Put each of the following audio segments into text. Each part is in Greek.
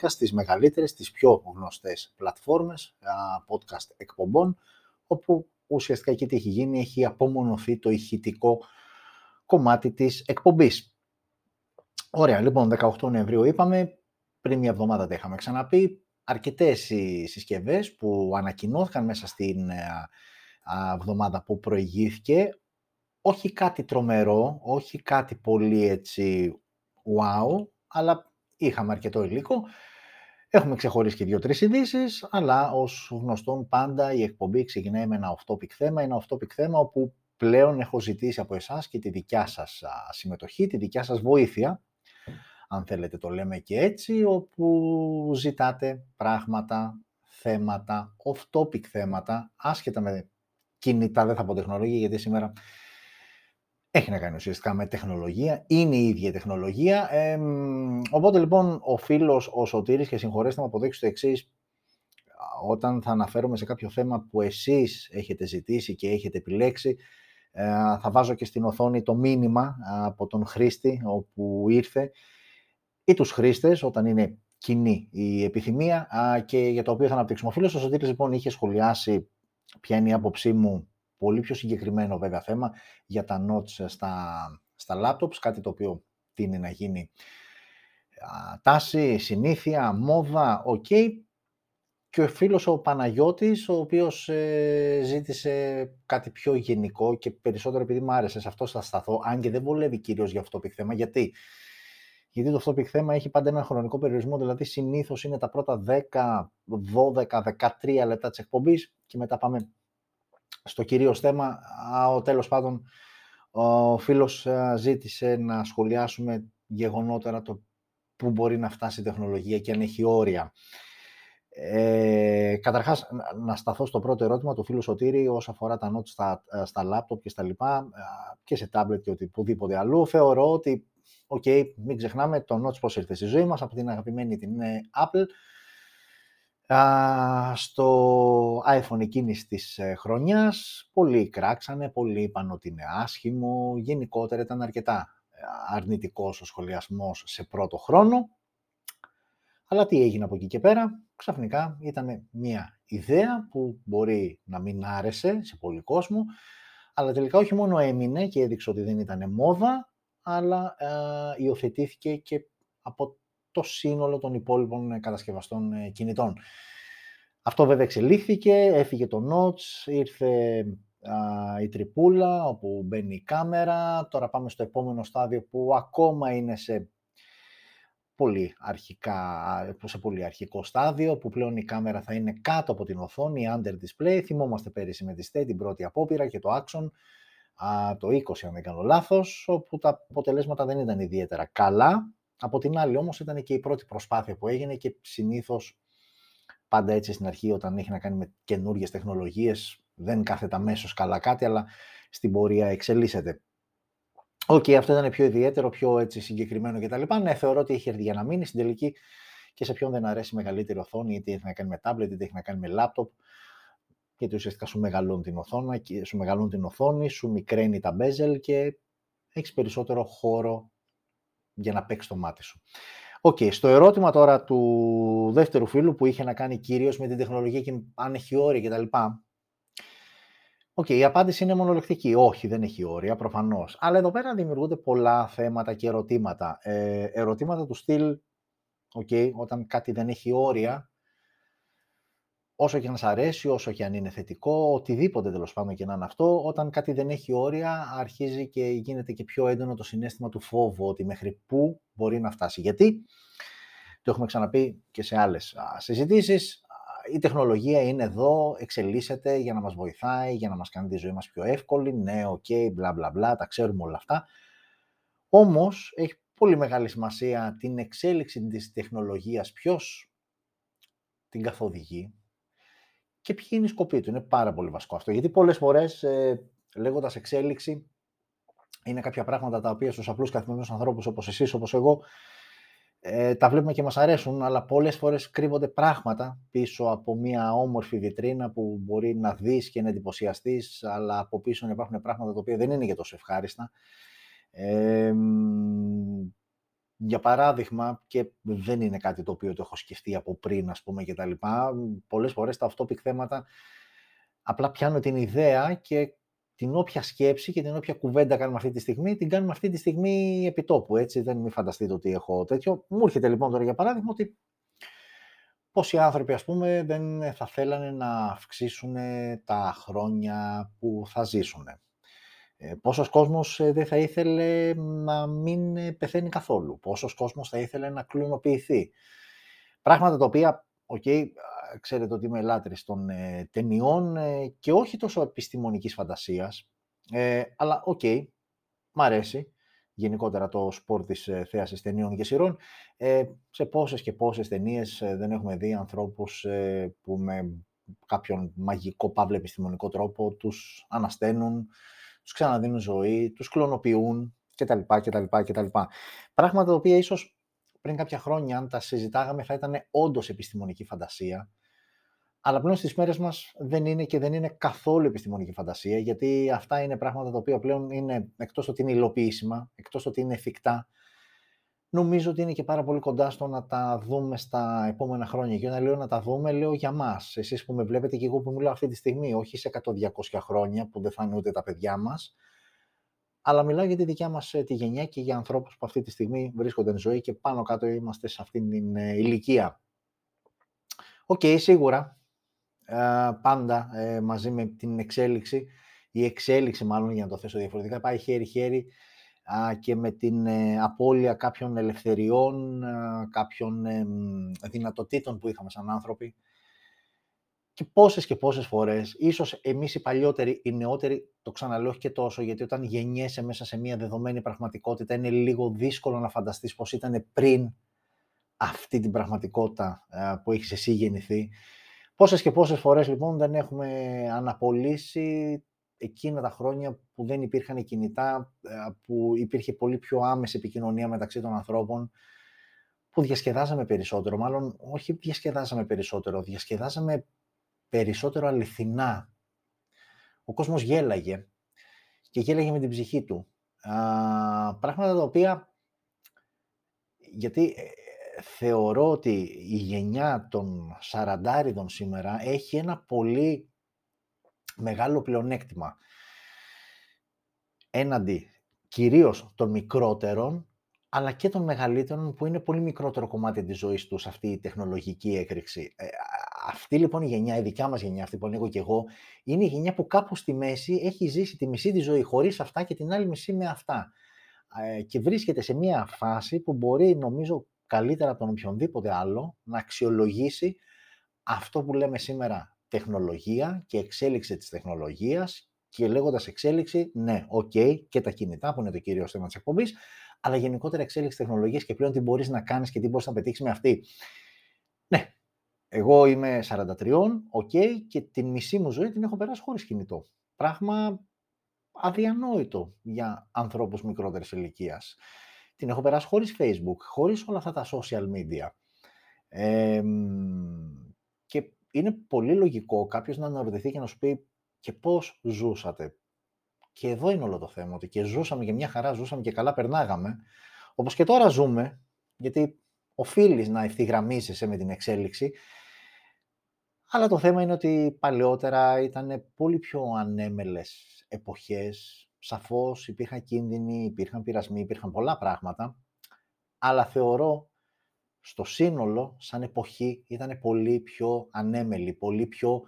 podcast στις μεγαλύτερες, τις πιο γνωστές πλατφόρμες podcast εκπομπών, όπου ουσιαστικά εκεί τι έχει γίνει, έχει απομονωθεί το ηχητικό κομμάτι της εκπομπής. Ωραία, λοιπόν, 18 Νοεμβρίου είπαμε, πριν μια εβδομάδα τα είχαμε ξαναπεί, αρκετές οι συσκευές που ανακοινώθηκαν μέσα στην ε, εβδομάδα που προηγήθηκε, όχι κάτι τρομερό, όχι κάτι πολύ έτσι wow, αλλά είχαμε αρκετό υλικό. Έχουμε ξεχωρίσει και δύο-τρει ειδήσεις, αλλά ως γνωστόν πάντα η εκπομπή ξεκινάει με ένα off-topic θέμα. Ένα off-topic θέμα όπου πλέον έχω ζητήσει από εσάς και τη δικιά σας συμμετοχή, τη δικιά σας βοήθεια, αν θέλετε το λέμε και έτσι, όπου ζητάτε πράγματα, θέματα, off-topic θέματα, άσχετα με κινητά, δεν θα πω τεχνολογία, γιατί σήμερα έχει να κάνει ουσιαστικά με τεχνολογία, είναι η ίδια τεχνολογία. Ε, οπότε λοιπόν ο φίλος, ο Σωτήρης, και συγχωρέστε με αποδείξω το εξής, όταν θα αναφέρομαι σε κάποιο θέμα που εσείς έχετε ζητήσει και έχετε επιλέξει, ε, θα βάζω και στην οθόνη το μήνυμα από τον χρήστη όπου ήρθε ή τους χρήστες όταν είναι κοινή η επιθυμία και για το οποίο θα αναπτύξουμε. Ο φίλος ο Σωτήρης λοιπόν είχε σχολιάσει ποια είναι η άποψή μου πολύ πιο συγκεκριμένο βέβαια θέμα για τα notes στα, στα laptops, κάτι το οποίο τίνει να γίνει τάση, συνήθεια, μόδα, ok. Και ο φίλος ο Παναγιώτης, ο οποίος ε, ζήτησε κάτι πιο γενικό και περισσότερο επειδή μου άρεσε, σε αυτό θα σταθώ, αν και δεν βολεύει κυρίως για αυτό το θέμα. Γιατί; Γιατί το αυτό το θέμα έχει πάντα ένα χρονικό περιορισμό, δηλαδή συνήθως είναι τα πρώτα 10, 12, 13 λεπτά της εκπομπής και μετά πάμε στο κυρίως θέμα, ο τέλος πάντων, ο φίλος ζήτησε να σχολιάσουμε γενικότερα το πού μπορεί να φτάσει η τεχνολογία και αν έχει όρια. Ε, καταρχάς, να σταθώ στο πρώτο ερώτημα του φίλου Σωτήρη όσο αφορά τα notch στα, στα laptop και στα λοιπά και σε tablet και οπουδήποτε αλλού. Θεωρώ ότι, ok, okay, μην ξεχνάμε, το notch πώς ήρθε στη ζωή μας από την αγαπημένη την Apple στο iPhone εκείνης της ε, χρονιάς, πολλοί κράξανε, πολλοί είπαν ότι είναι άσχημο, γενικότερα ήταν αρκετά ε, αρνητικός ο σχολιασμός σε πρώτο χρόνο. Αλλά τι έγινε από εκεί και πέρα, ξαφνικά ήταν μια ιδέα που μπορεί να μην άρεσε σε πολλοί κόσμο, αλλά τελικά όχι μόνο έμεινε και έδειξε ότι δεν ήταν μόδα, αλλά ε, υιοθετήθηκε και από το σύνολο των υπόλοιπων ε, κατασκευαστών ε, κινητών. Αυτό βέβαια εξελίχθηκε, έφυγε το Notch, ήρθε η τρυπούλα όπου μπαίνει η κάμερα. Τώρα πάμε στο επόμενο στάδιο που ακόμα είναι σε πολύ, αρχικά, σε πολύ αρχικό στάδιο, που πλέον η κάμερα θα είναι κάτω από την οθόνη, under display. Θυμόμαστε πέρυσι με τη Stay την πρώτη απόπειρα και το Axon, το 20 αν δεν κάνω λάθος, όπου τα αποτελέσματα δεν ήταν ιδιαίτερα καλά. Από την άλλη όμως ήταν και η πρώτη προσπάθεια που έγινε και συνήθως πάντα έτσι στην αρχή όταν έχει να κάνει με καινούργιες τεχνολογίες δεν κάθεται αμέσως καλά κάτι, αλλά στην πορεία εξελίσσεται. Ok, okay, αυτό ήταν πιο ιδιαίτερο, πιο έτσι συγκεκριμένο κτλ. Ναι, θεωρώ ότι έχει έρθει για να μείνει στην τελική και σε ποιον δεν αρέσει μεγαλύτερη οθόνη, είτε έχει να κάνει με tablet, είτε έχει να κάνει με laptop, γιατί ουσιαστικά σου μεγαλώνει την οθόνη, σου μεγαλώνει την οθόνη, σου μικραίνει τα bezel και έχεις περισσότερο χώρο για να παίξει το μάτι σου. Ok, okay, στο ερώτημα τώρα του δεύτερου φίλου που είχε να κάνει κυρίως με την τεχνολογία και αν έχει όρια κτλ. Ok, okay, η απάντηση είναι μονολεκτική. Όχι, δεν έχει όρια, προφανώς. Αλλά εδώ πέρα δημιουργούνται πολλά θέματα και ερωτήματα. Ε, ερωτήματα του στυλ, okay, όταν κάτι δεν έχει όρια, όσο και αν σ' αρέσει, όσο και αν είναι θετικό, οτιδήποτε τέλος πάντων και να είναι αυτό, όταν κάτι δεν έχει όρια, αρχίζει και γίνεται και πιο έντονο το συναίσθημα του φόβου, ότι μέχρι πού μπορεί να φτάσει. Γιατί, το έχουμε ξαναπεί και σε άλλες συζητήσεις, η τεχνολογία είναι εδώ, εξελίσσεται για να μας βοηθάει, για να μας κάνει τη ζωή μας πιο εύκολη, ναι, ok, okay, μπλα μπλα μπλα, τα ξέρουμε όλα αυτά. Όμως, έχει πολύ μεγάλη σημασία την εξέλιξη της τεχνολογίας, ποιος την καθοδηγεί, και ποιοι είναι οι σκοποί του. Είναι πάρα πολύ βασικό αυτό. Γιατί πολλές φορές, ε, λέγοντας εξέλιξη, είναι κάποια πράγματα τα οποία στους απλούς καθημερινούς ανθρώπους όπως εσείς, όπως εγώ, ε, τα βλέπουμε και μας αρέσουν, αλλά πολλές φορές κρύβονται πράγματα πίσω από μια όμορφη βιτρίνα που μπορεί να δεις και να εντυπωσιαστείς, αλλά από πίσω υπάρχουν πράγματα τα οποία δεν είναι για τόσο ευχάριστα. Ε, για παράδειγμα, και δεν είναι κάτι το οποίο το έχω σκεφτεί από πριν, ας πούμε, και τα λοιπά, πολλές φορές τα off-topic θέματα απλά πιάνω την ιδέα και την όποια σκέψη και την όποια κουβέντα κάνουμε αυτή τη στιγμή, την κάνουμε αυτή τη στιγμή επιτόπου, έτσι, δεν μην φανταστείτε ότι έχω τέτοιο. Μου έρχεται λοιπόν τώρα για παράδειγμα ότι πόσοι άνθρωποι, ας πούμε, δεν θα θέλανε να αυξήσουν τα χρόνια που θα ζήσουν. Ε, πόσος κόσμος ε, δεν θα ήθελε να μην ε, πεθαίνει καθόλου. Πόσος κόσμος θα ήθελε να κλωνοποιηθεί. Πράγματα τα οποία, οκ, ξέρετε ότι είμαι λάτρης των ε, ταινιών και όχι τόσο επιστημονικής φαντασίας, αλλά ok, okay, μ' αρέσει γενικότερα το σπορ της ε, θέασης ταινιών και σειρών. σε πόσες και πόσες ταινίες δεν έχουμε δει ανθρώπους που με κάποιον μαγικό παύλο επιστημονικό τρόπο τους ανασταίνουν, τους ξαναδίνουν ζωή, τους κλωνοποιούν κτλ. κτλ, κτλ. Πράγματα τα οποία ίσως πριν κάποια χρόνια, αν τα συζητάγαμε, θα ήταν όντως επιστημονική φαντασία. Αλλά πλέον στις μέρες μας δεν είναι και δεν είναι καθόλου επιστημονική φαντασία, γιατί αυτά είναι πράγματα τα οποία πλέον είναι εκτός ότι είναι υλοποιήσιμα, εκτός ότι είναι εφικτά, νομίζω ότι είναι και πάρα πολύ κοντά στο να τα δούμε στα επόμενα χρόνια. Και όταν λέω να τα δούμε, λέω για μας. Εσείς που με βλέπετε και εγώ που μιλάω αυτή τη στιγμή, όχι σε 100-200 χρόνια που δεν θα είναι ούτε τα παιδιά μας. Αλλά μιλάω για τη δικιά μας ε, τη γενιά και για ανθρώπους που αυτή τη στιγμή βρίσκονται εν ζωή και πάνω κάτω είμαστε σε αυτήν την ε, ηλικία. Οκ, σίγουρα, ε, πάντα μαζί με την εξέλιξη, η εξέλιξη μάλλον για να το θέσω διαφορετικά, πάει χέρι-χέρι και με την ε, απώλεια κάποιων ελευθεριών, κάποιων δυνατοτήτων που είχαμε σαν άνθρωποι. Και πόσες και πόσες φορές, ίσως εμείς οι παλιότεροι, οι νεότεροι, το ξαναλέω και τόσο, γιατί όταν γεννιέσαι μέσα σε μια δεδομένη πραγματικότητα, είναι λίγο δύσκολο να φανταστείς πώς ήταν πριν αυτή την πραγματικότητα που έχεις εσύ γεννηθεί. Πόσες και πόσες φορές λοιπόν δεν έχουμε αναπολύσει εκείνα τα χρόνια που δεν υπήρχαν κινητά, ε, που υπήρχε πολύ πιο άμεση επικοινωνία μεταξύ των ανθρώπων, που διασκεδάζαμε περισσότερο, μάλλον όχι διασκεδάζαμε περισσότερο, διασκεδάζαμε περισσότερο αληθινά. Ο κόσμος γέλαγε και γέλαγε με την ψυχή του. Α, πράγματα τα οποία, γιατί ε, θεωρώ ότι η γενιά των σαραντάριδων σήμερα έχει ένα πολύ μεγάλο πλεονέκτημα έναντι κυρίως των μικρότερων, αλλά και των μεγαλύτερων που είναι πολύ μικρότερο κομμάτι της ζωής τους αυτή η τεχνολογική έκρηξη. Ε, αυτή λοιπόν η γενιά, η δικιά μας γενιά, αυτή που ανοίγω και εγώ, είναι η γενιά που κάπου στη μέση έχει ζήσει τη μισή της ζωή χωρίς αυτά και την άλλη μισή με αυτά. Ε, και βρίσκεται σε μια φάση που μπορεί, νομίζω, καλύτερα από τον οποιονδήποτε άλλο να αξιολογήσει αυτό που λέμε σήμερα τεχνολογία και εξέλιξη της τεχνολογίας και λέγοντας εξέλιξη, ναι, οκ, και τα κινητά που είναι το κύριο θέμα της εκπομπής, αλλά γενικότερα εξέλιξη τεχνολογίας και πλέον τι μπορείς να κάνεις και τι μπορείς να πετύχεις με αυτή. Ναι, εγώ είμαι 43, οκ, και την μισή μου ζωή την έχω περάσει χωρίς κινητό. Πράγμα αδιανόητο για ανθρώπους μικρότερης ηλικίας. Την έχω περάσει χωρίς Facebook, χωρίς όλα αυτά τα social media. Ε, και είναι πολύ λογικό κάποιος να αναρωτηθεί και να σου πει και πώς ζούσατε; Και εδώ είναι όλο το θέμα, ότι και ζούσαμε και μια χαρά, ζούσαμε και καλά περνάγαμε, όπως και τώρα ζούμε, γιατί οφείλεις να ευθυγραμμίζεσαι με την εξέλιξη, αλλά το θέμα είναι ότι παλαιότερα ήταν πολύ πιο ανέμελες εποχές, σαφώς υπήρχαν κίνδυνοι, υπήρχαν πειρασμοί, υπήρχαν πολλά πράγματα, αλλά θεωρώ στο σύνολο, σαν εποχή, ήταν πολύ πιο ανέμελη, πολύ πιο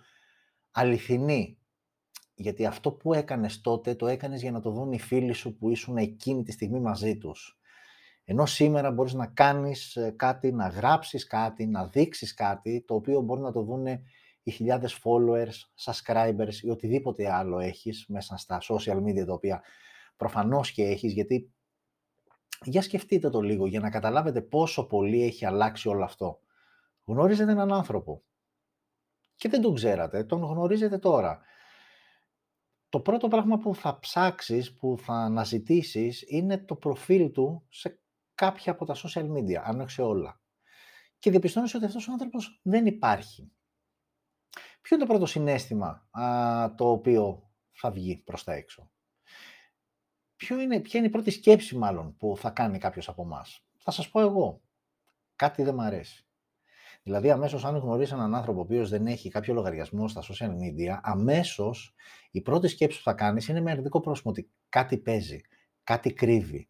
αληθινή. Γιατί αυτό που έκανες τότε, το έκανες για να το δουν οι φίλοι σου που ήσουν εκείνη τη στιγμή μαζί τους. Ενώ σήμερα μπορείς να κάνεις ε, κάτι, να γράψεις κάτι, να δείξεις κάτι, το οποίο μπορεί να το δουν οι χιλιάδες followers, subscribers ή οτιδήποτε άλλο έχεις μέσα στα social media, τα οποία προφανώς και έχεις, γιατί για σκεφτείτε το λίγο για να καταλάβετε πόσο πολύ έχει αλλάξει όλο αυτό. Γνωρίζετε έναν άνθρωπο και δεν τον ξέρατε, τον γνωρίζετε τώρα. Το πρώτο πράγμα που θα ψάξεις, που θα αναζητήσεις, είναι το προφίλ του σε κάποια από τα social media, αν όχι σε όλα. Και διαπιστώνεις ότι αυτός ο άνθρωπος δεν υπάρχει. Ποιο είναι το πρώτο συνέστημα α, το οποίο θα βγει προς τα έξω; Ποιο είναι, ποια είναι η πρώτη σκέψη μάλλον που θα κάνει κάποιος από εμάς. Θα σας πω εγώ, κάτι δεν μ' αρέσει. Δηλαδή, αμέσως, αν γνωρίζει έναν άνθρωπο ο οποίος δεν έχει κάποιο λογαριασμό στα social media, αμέσως η πρώτη σκέψη που θα κάνεις είναι με αρνητικό πρόσωπο ότι κάτι παίζει, κάτι κρύβει,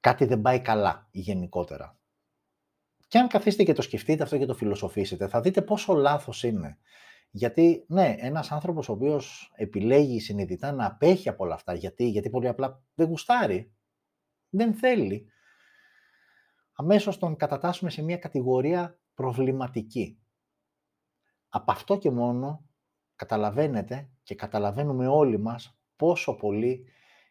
κάτι δεν πάει καλά γενικότερα. Και αν καθίσετε και το σκεφτείτε αυτό και το φιλοσοφήσετε, θα δείτε πόσο λάθος είναι. Γιατί, ναι, ένας άνθρωπος ο οποίος επιλέγει συνειδητά να απέχει από όλα αυτά, γιατί, γιατί πολύ απλά δεν γουστάρει, δεν θέλει, αμέσως τον κατατάσσουμε σε μια κατηγορία προβληματική. Από αυτό και μόνο καταλαβαίνετε και καταλαβαίνουμε όλοι μας πόσο πολύ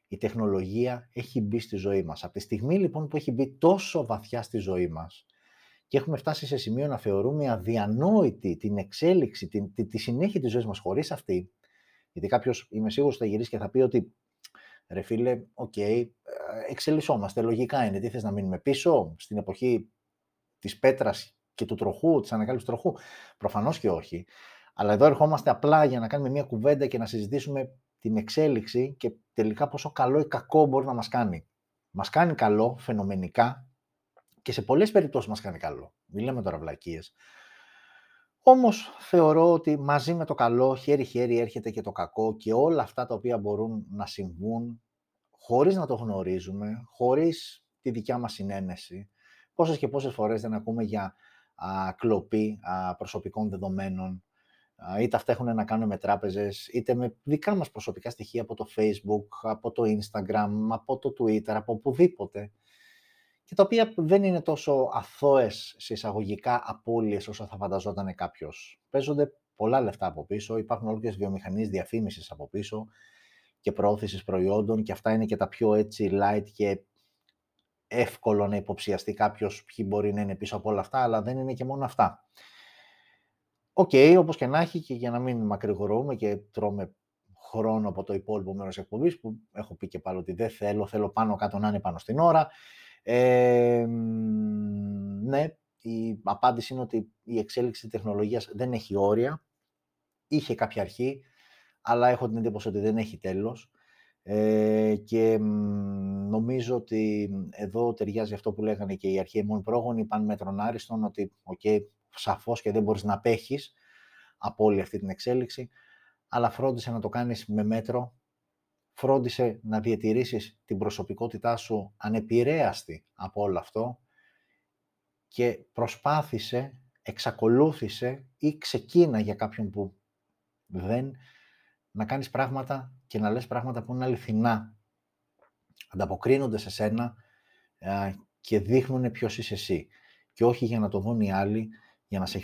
η τεχνολογία έχει μπει στη ζωή μας. Από τη στιγμή λοιπόν που έχει μπει τόσο βαθιά στη ζωή μας και έχουμε φτάσει σε σημείο να θεωρούμε αδιανόητη την εξέλιξη, την, τη, τη συνέχεια της ζωής μας χωρίς αυτή, γιατί κάποιος είμαι σίγουρος θα γυρίσει και θα πει ότι ρε φίλε, ok, okay, εξελισσόμαστε, λογικά είναι, τι θες να μείνουμε πίσω στην εποχή της πέτρας και του τροχού, της ανακάλυψης του τροχού; Προφανώς και όχι. Αλλά εδώ ερχόμαστε απλά για να κάνουμε μια κουβέντα και να συζητήσουμε την εξέλιξη και τελικά πόσο καλό ή κακό μπορεί να μας κάνει. Μας κάνει καλό φαινομενικά και σε πολλές περιπτώσεις μας κάνει καλό. Μην λέμε τώρα βλακίες. Όμως θεωρώ ότι μαζί με το καλό χέρι-χέρι έρχεται και το κακό και όλα αυτά τα οποία μπορούν να συμβούν χωρίς να το γνωρίζουμε, χωρίς τη δικιά μας συνένεση. Πόσες και πόσες φορές δεν ακούμε για α, κλοπή α, προσωπικών δεδομένων, είτε αυτά έχουν να κάνουν με τράπεζες, είτε με δικά μας προσωπικά στοιχεία από το Facebook, από το Instagram, από το Twitter, από οπουδήποτε και τα οποία δεν είναι τόσο αθώες σε εισαγωγικά απώλειες όσο θα φανταζόταν κάποιος. Παίζονται πολλά λεφτά από πίσω, υπάρχουν όλες βιομηχανίες διαφήμισης από πίσω και προώθησης προϊόντων και αυτά είναι και τα πιο έτσι light και εύκολο να υποψιαστεί κάποιος ποιοι μπορεί να είναι πίσω από όλα αυτά, αλλά δεν είναι και μόνο αυτά. Ok, okay, όπως και να έχει και για να μην μακρηγορούμε και τρώμε χρόνο από το υπόλοιπο μέρος εκπομπής που έχω πει και πάλι ότι δεν θέλω, θέλω πάνω κάτω να είναι πάνω στην ώρα. Ε, ναι, η απάντηση είναι ότι η εξέλιξη της τεχνολογίας δεν έχει όρια. Είχε κάποια αρχή, αλλά έχω την εντύπωση ότι δεν έχει τέλος. Ε, και νομίζω ότι εδώ ταιριάζει αυτό που λέγανε και οι αρχαίοι πρόγονοι, πάνε μέτρον άριστον, ότι okay, σαφώς και δεν μπορείς να απέχεις από όλη αυτή την εξέλιξη, αλλά φρόντισε να το κάνεις με μέτρο, φρόντισε να διατηρήσεις την προσωπικότητά σου ανεπηρέαστη από όλο αυτό και προσπάθησε, εξακολούθησε ή ξεκίνα για κάποιον που δεν, να κάνεις πράγματα και να λες πράγματα που είναι αληθινά. Ανταποκρίνονται σε σένα και δείχνουν ποιος είσαι εσύ. Και όχι για να το δουν οι άλλοι, για να, σε,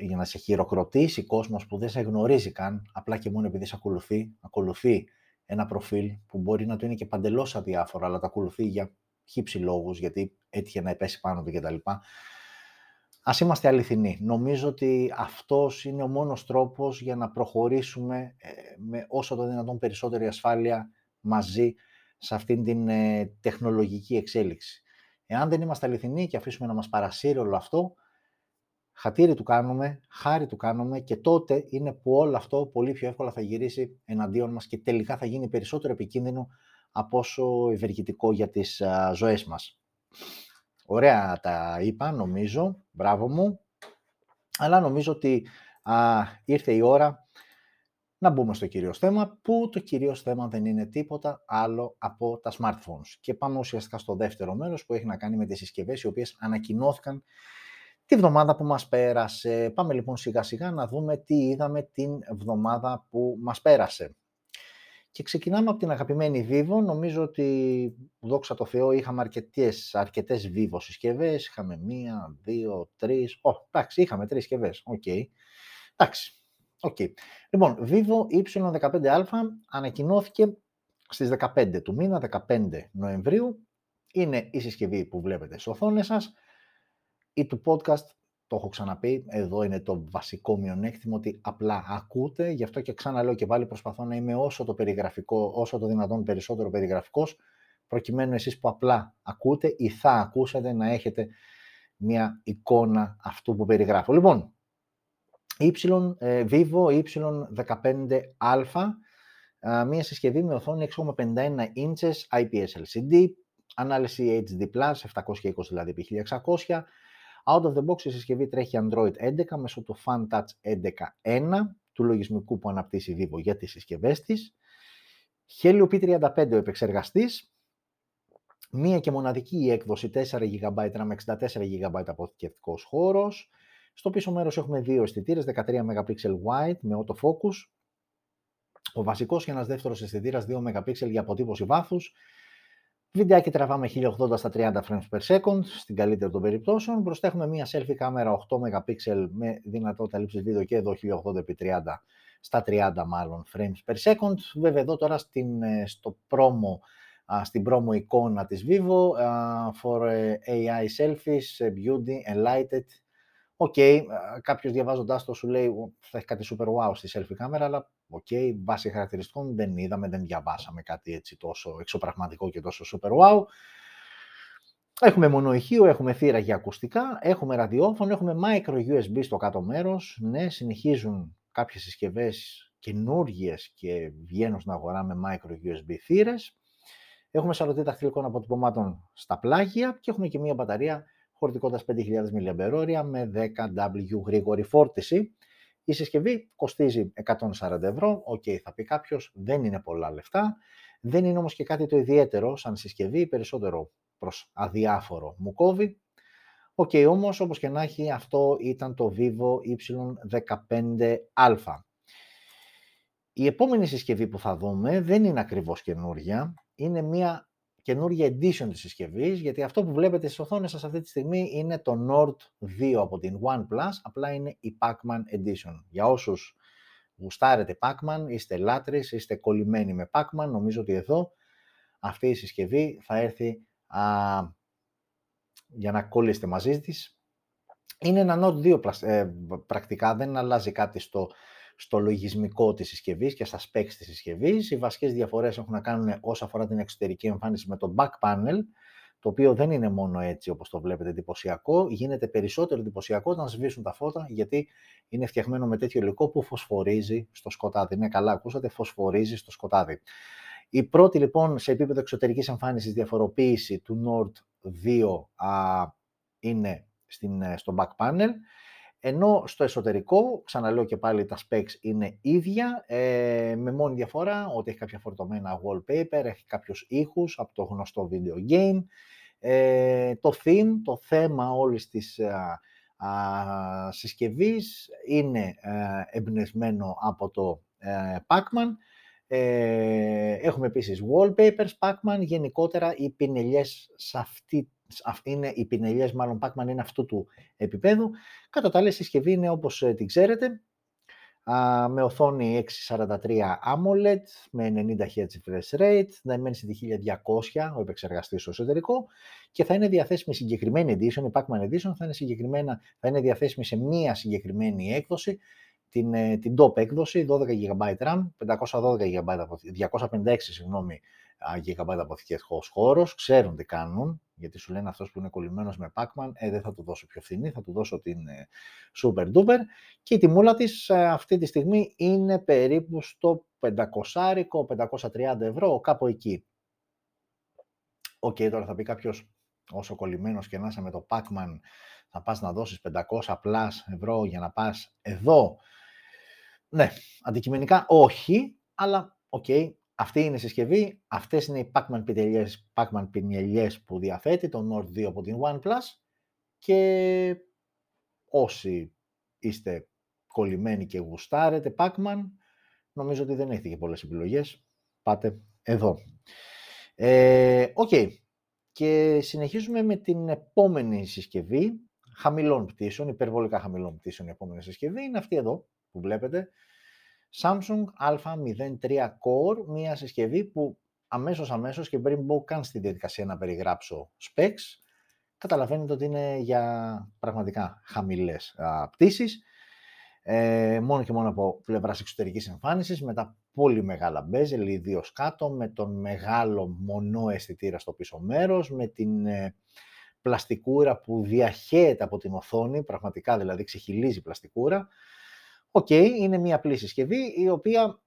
για να σε χειροκροτήσει κόσμος που δεν σε γνωρίζει καν, απλά και μόνο επειδή σε ακολουθεί, ακολουθεί ένα προφίλ που μπορεί να του είναι και παντελώς αδιάφορο, αλλά το ακολουθεί για χύψη λόγους, γιατί έτυχε να επέσει πάνω του κτλ. Ας είμαστε αληθινοί. Νομίζω ότι αυτός είναι ο μόνος τρόπος για να προχωρήσουμε ε, με όσο το δυνατόν περισσότερη ασφάλεια μαζί σε αυτήν την ε, τεχνολογική εξέλιξη. Εάν δεν είμαστε αληθινοί και αφήσουμε να μας παρασύρει όλο αυτό, χατήρι του κάνουμε, χάρη του κάνουμε και τότε είναι που όλο αυτό πολύ πιο εύκολα θα γυρίσει εναντίον μας και τελικά θα γίνει περισσότερο επικίνδυνο από όσο ευεργητικό για τις ζωές μας. Ωραία τα είπα, νομίζω, μπράβο μου, αλλά νομίζω ότι α, ήρθε η ώρα να μπούμε στο κυρίως θέμα, που το κυρίως θέμα δεν είναι τίποτα άλλο από τα smartphones. Και πάμε ουσιαστικά στο δεύτερο μέρος που έχει να κάνει με τις συσκευές οι οποίες ανακοινώθηκαν τη βδομάδα που μας πέρασε. Πάμε λοιπόν σιγά σιγά να δούμε τι είδαμε την βδομάδα που μας πέρασε. Και ξεκινάμε από την αγαπημένη Vivo. Νομίζω ότι, δόξα τω Θεώ, είχαμε αρκετές, αρκετές Vivo συσκευές. Είχαμε μία, δύο, τρεις. Ω, εντάξει, είχαμε τρεις συσκευές. Ok. Okay. Εντάξει. Okay. Λοιπόν, Vivo Y15A ανακοινώθηκε στις 15 του μήνα, 15 Νοεμβρίου. Είναι η συσκευή που βλέπετε στις οθόνες σας ή του podcast, το έχω ξαναπεί, εδώ είναι το βασικό μειονέκτημα ότι απλά ακούτε, γι' αυτό και ξαναλέω και πάλι προσπαθώ να είμαι όσο το περιγραφικό, όσο το δυνατόν περισσότερο περιγραφικός, προκειμένου εσείς που απλά ακούτε ή θα ακούσετε να έχετε μια εικόνα αυτού που περιγράφω. Λοιπόν, y, ε, Vivo Y15α, μια συσκευή με οθόνη 6,51 inches IPS LCD, ανάλυση HD+, 720 δηλαδή επί 1600. Out of the box η συσκευή τρέχει Android 11 μέσω του FunTouch 11.1 του λογισμικού που αναπτύσσει Vivo για τις συσκευές της. Helio P35 ο επεξεργαστής, μία και μοναδική η έκδοση 4 GB RAM, 64 GB αποθηκευτικός χώρος. Στο πίσω μέρος έχουμε δύο αισθητήρες, 13 MP wide με autofocus. Ο βασικός και ένας δεύτερος αισθητήρας 2 MP για αποτύπωση βάθους. Βιντεάκι τραβάμε 1080 στα 30 frames per second, στην καλύτερη των περιπτώσεων. Μπροστά έχουμε μία selfie κάμερα 8 MP με δυνατότητα λήψης βίντεο και εδώ 1080x30 στα 30 μάλλον frames per second. Βέβαια εδώ τώρα στην, ε, στο promo, στην promo εικόνα της Vivo for ε, AI selfies, ε, beauty, enlightened. OK, okay, κάποιος διαβάζοντάς το σου λέει θα έχει κάτι super wow στη selfie κάμερα, αλλά OK, okay, βάσει χαρακτηριστικών δεν είδαμε, δεν διαβάσαμε κάτι έτσι τόσο εξωπραγματικό και τόσο super wow. Έχουμε mono ηχείο, έχουμε θύρα για ακουστικά, έχουμε ραδιόφωνο, έχουμε micro USB στο κάτω μέρος. Ναι, συνεχίζουν κάποιες συσκευές καινούργιες και βγαίνουν στην αγορά με micro USB θύρες. Έχουμε σαρωτή δαχτυλικών αποτυπωμάτων στα πλάγια και έχουμε και μία μπαταρία χωρητικότητας 5.000 mAh με 10W γρήγορη φόρτιση. Η συσκευή κοστίζει 140 ευρώ. OK, okay, θα πει κάποιος, δεν είναι πολλά λεφτά. Δεν είναι όμως και κάτι το ιδιαίτερο σαν συσκευή, περισσότερο προς αδιάφορο μου κόβει. OK, okay, όμως όπως και να έχει αυτό ήταν το Vivo Y15A. Η επόμενη συσκευή που θα δούμε δεν είναι ακριβώς καινούρια, είναι μια καινούργια edition της συσκευής, γιατί αυτό που βλέπετε στις οθόνες σας αυτή τη στιγμή είναι το Nord 2 από την OnePlus, απλά είναι η Pac-Man Edition. Για όσους γουστάρετε Pac-Man, είστε λάτρεις, είστε κολλημένοι με Pac-Man, νομίζω ότι εδώ αυτή η συσκευή θα έρθει α, για να κολλήσετε μαζί της. Είναι ένα Nord 2 ε, πρακτικά, δεν αλλάζει κάτι στο, στο λογισμικό της συσκευής και στα specs της συσκευής. Οι βασικές διαφορές έχουν να κάνουν όσο αφορά την εξωτερική εμφάνιση με το back panel, το οποίο δεν είναι μόνο έτσι όπως το βλέπετε εντυπωσιακό, γίνεται περισσότερο εντυπωσιακό όταν σβήσουν τα φώτα, γιατί είναι φτιαγμένο με τέτοιο υλικό που φωσφορίζει στο σκοτάδι. Ναι, καλά ακούσατε, φωσφορίζει στο σκοτάδι. Η πρώτη λοιπόν σε επίπεδο εξωτερικής εμφάνισης διαφοροποίηση του Nord 2 α, είναι στην, ε, στο back panel, ενώ στο εσωτερικό, ξαναλέω και πάλι τα specs είναι ίδια, ε, με μόνη διαφορά ότι έχει κάποια φορτωμένα wallpaper, έχει κάποιους ήχους από το γνωστό video game, ε, το theme, το θέμα όλης της α, α, συσκευής είναι ε, εμπνευσμένο από το ε, Pac-Man, ε, έχουμε επίσης wallpapers, Pac-Man, γενικότερα οι πινελιές σε αυτή, είναι οι πινελιές μάλλον Pac-Man είναι αυτού του επίπεδου. Κατά τα άλλα η συσκευή είναι όπως ε, την ξέρετε, α, με οθόνη 643 AMOLED, με 90 Hz refresh rate, Dimensity 1200, ο επεξεργαστής στο εσωτερικό και θα είναι διαθέσιμη συγκεκριμένη edition, η Pac-Man Edition θα είναι, συγκεκριμένα, θα είναι διαθέσιμη σε μία συγκεκριμένη έκδοση την, ε, την top έκδοση, 12 GB RAM, 512 GB, 256 συγγνώμη, GB αποθηκευτικός χώρος, ξέρουν τι κάνουν, γιατί σου λένε αυτός που είναι κολλημένος με Pacman, ε, δεν θα του δώσω πιο φθηνή, θα του δώσω την ε, super duper και η τιμούλα της ε, αυτή τη στιγμή είναι περίπου στο 500, 530 ευρώ, κάπου εκεί. OK, okay, τώρα θα πει κάποιος, όσο κολλημένος και να είσαι με το Pacman, θα πας να δώσεις 500 plus ευρώ για να πας εδώ ναι, αντικειμενικά όχι, αλλά OK, okay, αυτή είναι η συσκευή, αυτές είναι οι Pac-Man πινελιές, Pac-Man που διαθέτει, το Nord 2 από την OnePlus και όσοι είστε κολλημένοι και γουστάρετε Pac-Man, νομίζω ότι δεν έχετε και πολλές επιλογές, πάτε εδώ. Ε, OK, okay. και συνεχίζουμε με την επόμενη συσκευή, χαμηλών πτήσεων, υπερβολικά χαμηλών πτήσεων η επόμενη συσκευή, είναι αυτή εδώ που βλέπετε, Samsung A03 Core, μια συσκευή που αμέσως αμέσως και πριν μπω καν στη διαδικασία να περιγράψω specs, καταλαβαίνετε ότι είναι για πραγματικά χαμηλές α, πτήσεις, ε, μόνο και μόνο από πλευράς εξωτερικής εμφάνισης, με τα πολύ μεγάλα bezel, ιδίως κάτω, με τον μεγάλο μονό αισθητήρα στο πίσω μέρος, με την ε, πλαστικούρα που διαχέεται από την οθόνη, πραγματικά δηλαδή ξεχυλίζει πλαστικούρα, Οκ, είναι μια απλή συσκευή η οποία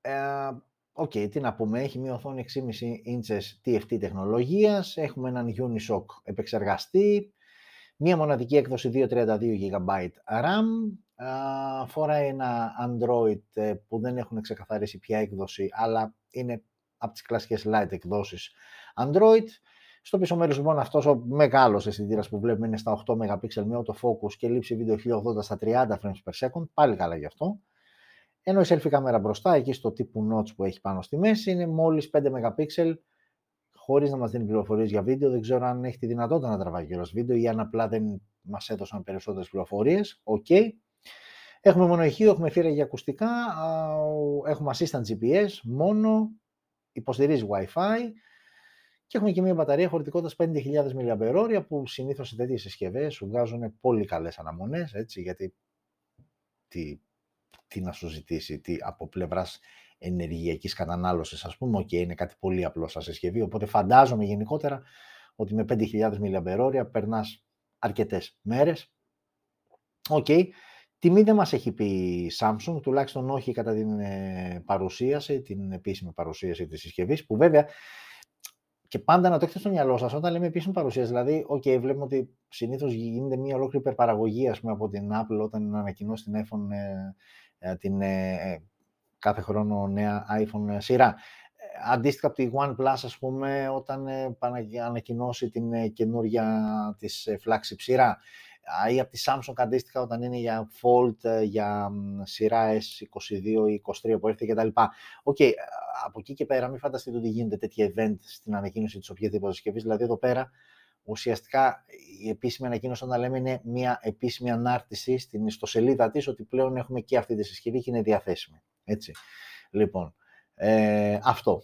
ε, OK, okay, τι να πούμε, έχει μια οθόνη 6,5 inches TFT τεχνολογίας, έχουμε έναν Unisoc επεξεργαστή, μια μοναδική έκδοση 232 GB RAM, φοράει ένα Android ε, που δεν έχουν ξεκαθαρίσει ποια έκδοση, αλλά είναι από τις κλασικές light εκδόσεις Android. Στο πίσω μέρος λοιπόν αυτός ο μεγάλος αισθητήρας που βλέπουμε είναι στα 8 MP με autofocus και λήψη βίντεο 1080 στα 30 frames per second, πάλι καλά γι' αυτό. Ενώ η selfie κάμερα μπροστά, εκεί στο τύπου notch που έχει πάνω στη μέση, είναι μόλις 5 MP, χωρίς να μας δίνει πληροφορίες για βίντεο. Δεν ξέρω αν έχει τη δυνατότητα να τραβάει κιόλας βίντεο ή αν απλά δεν μας έδωσαν περισσότερες πληροφορίες. OK. Okay. Έχουμε mono ηχείο, έχουμε θύρα για ακουστικά, έχουμε assistant GPS μόνο, υποστηρίζει Wi-Fi και έχουμε και μια μπαταρία χωρητικότητας 5.000 mAh που συνήθως σε τέτοιες συσκευές σου βγάζουν πολύ καλές αναμονές, έτσι, γιατί τι, τι να σου ζητήσει, τι από πλευράς ενεργειακής κατανάλωσης, ας πούμε, και είναι κάτι πολύ απλό σαν συσκευή, οπότε φαντάζομαι γενικότερα ότι με 5.000 mAh περνάς αρκετές μέρες. OK. Okay. Τιμή δεν μας έχει πει η Samsung, τουλάχιστον όχι κατά την ε, παρουσίαση, την επίσημη παρουσίαση της συσκευής, που βέβαια και πάντα να το έχετε στο μυαλό σας όταν λέμε επίσημη παρουσίαση. Δηλαδή, OK, βλέπουμε ότι συνήθως γίνεται μια ολόκληρη υπερπαραγωγή ας πούμε, από την Apple όταν ανακοινώσει την iPhone ε, ε, την κάθε χρόνο νέα iPhone σειρά. Αντίστοιχα από τη OnePlus, ας πούμε, όταν ανακοινώσει την καινούργια της flagship σειρά ή από τη Samsung αντίστοιχα όταν είναι για Fold, ε, για σειρά S22 ή 23 που έρθει κτλ. OK, okay, από εκεί και πέρα μην φανταστείτε ότι γίνεται τέτοια event στην ανακοίνωση της οποιαδήποτε συσκευής. Δηλαδή εδώ πέρα ουσιαστικά η επίσημη ανακοίνωση όταν λέμε είναι μια επίσημη ανάρτηση στην ιστοσελίδα της ότι πλέον έχουμε και αυτή τη συσκευή και είναι διαθέσιμη. Έτσι. Λοιπόν, ε, αυτό.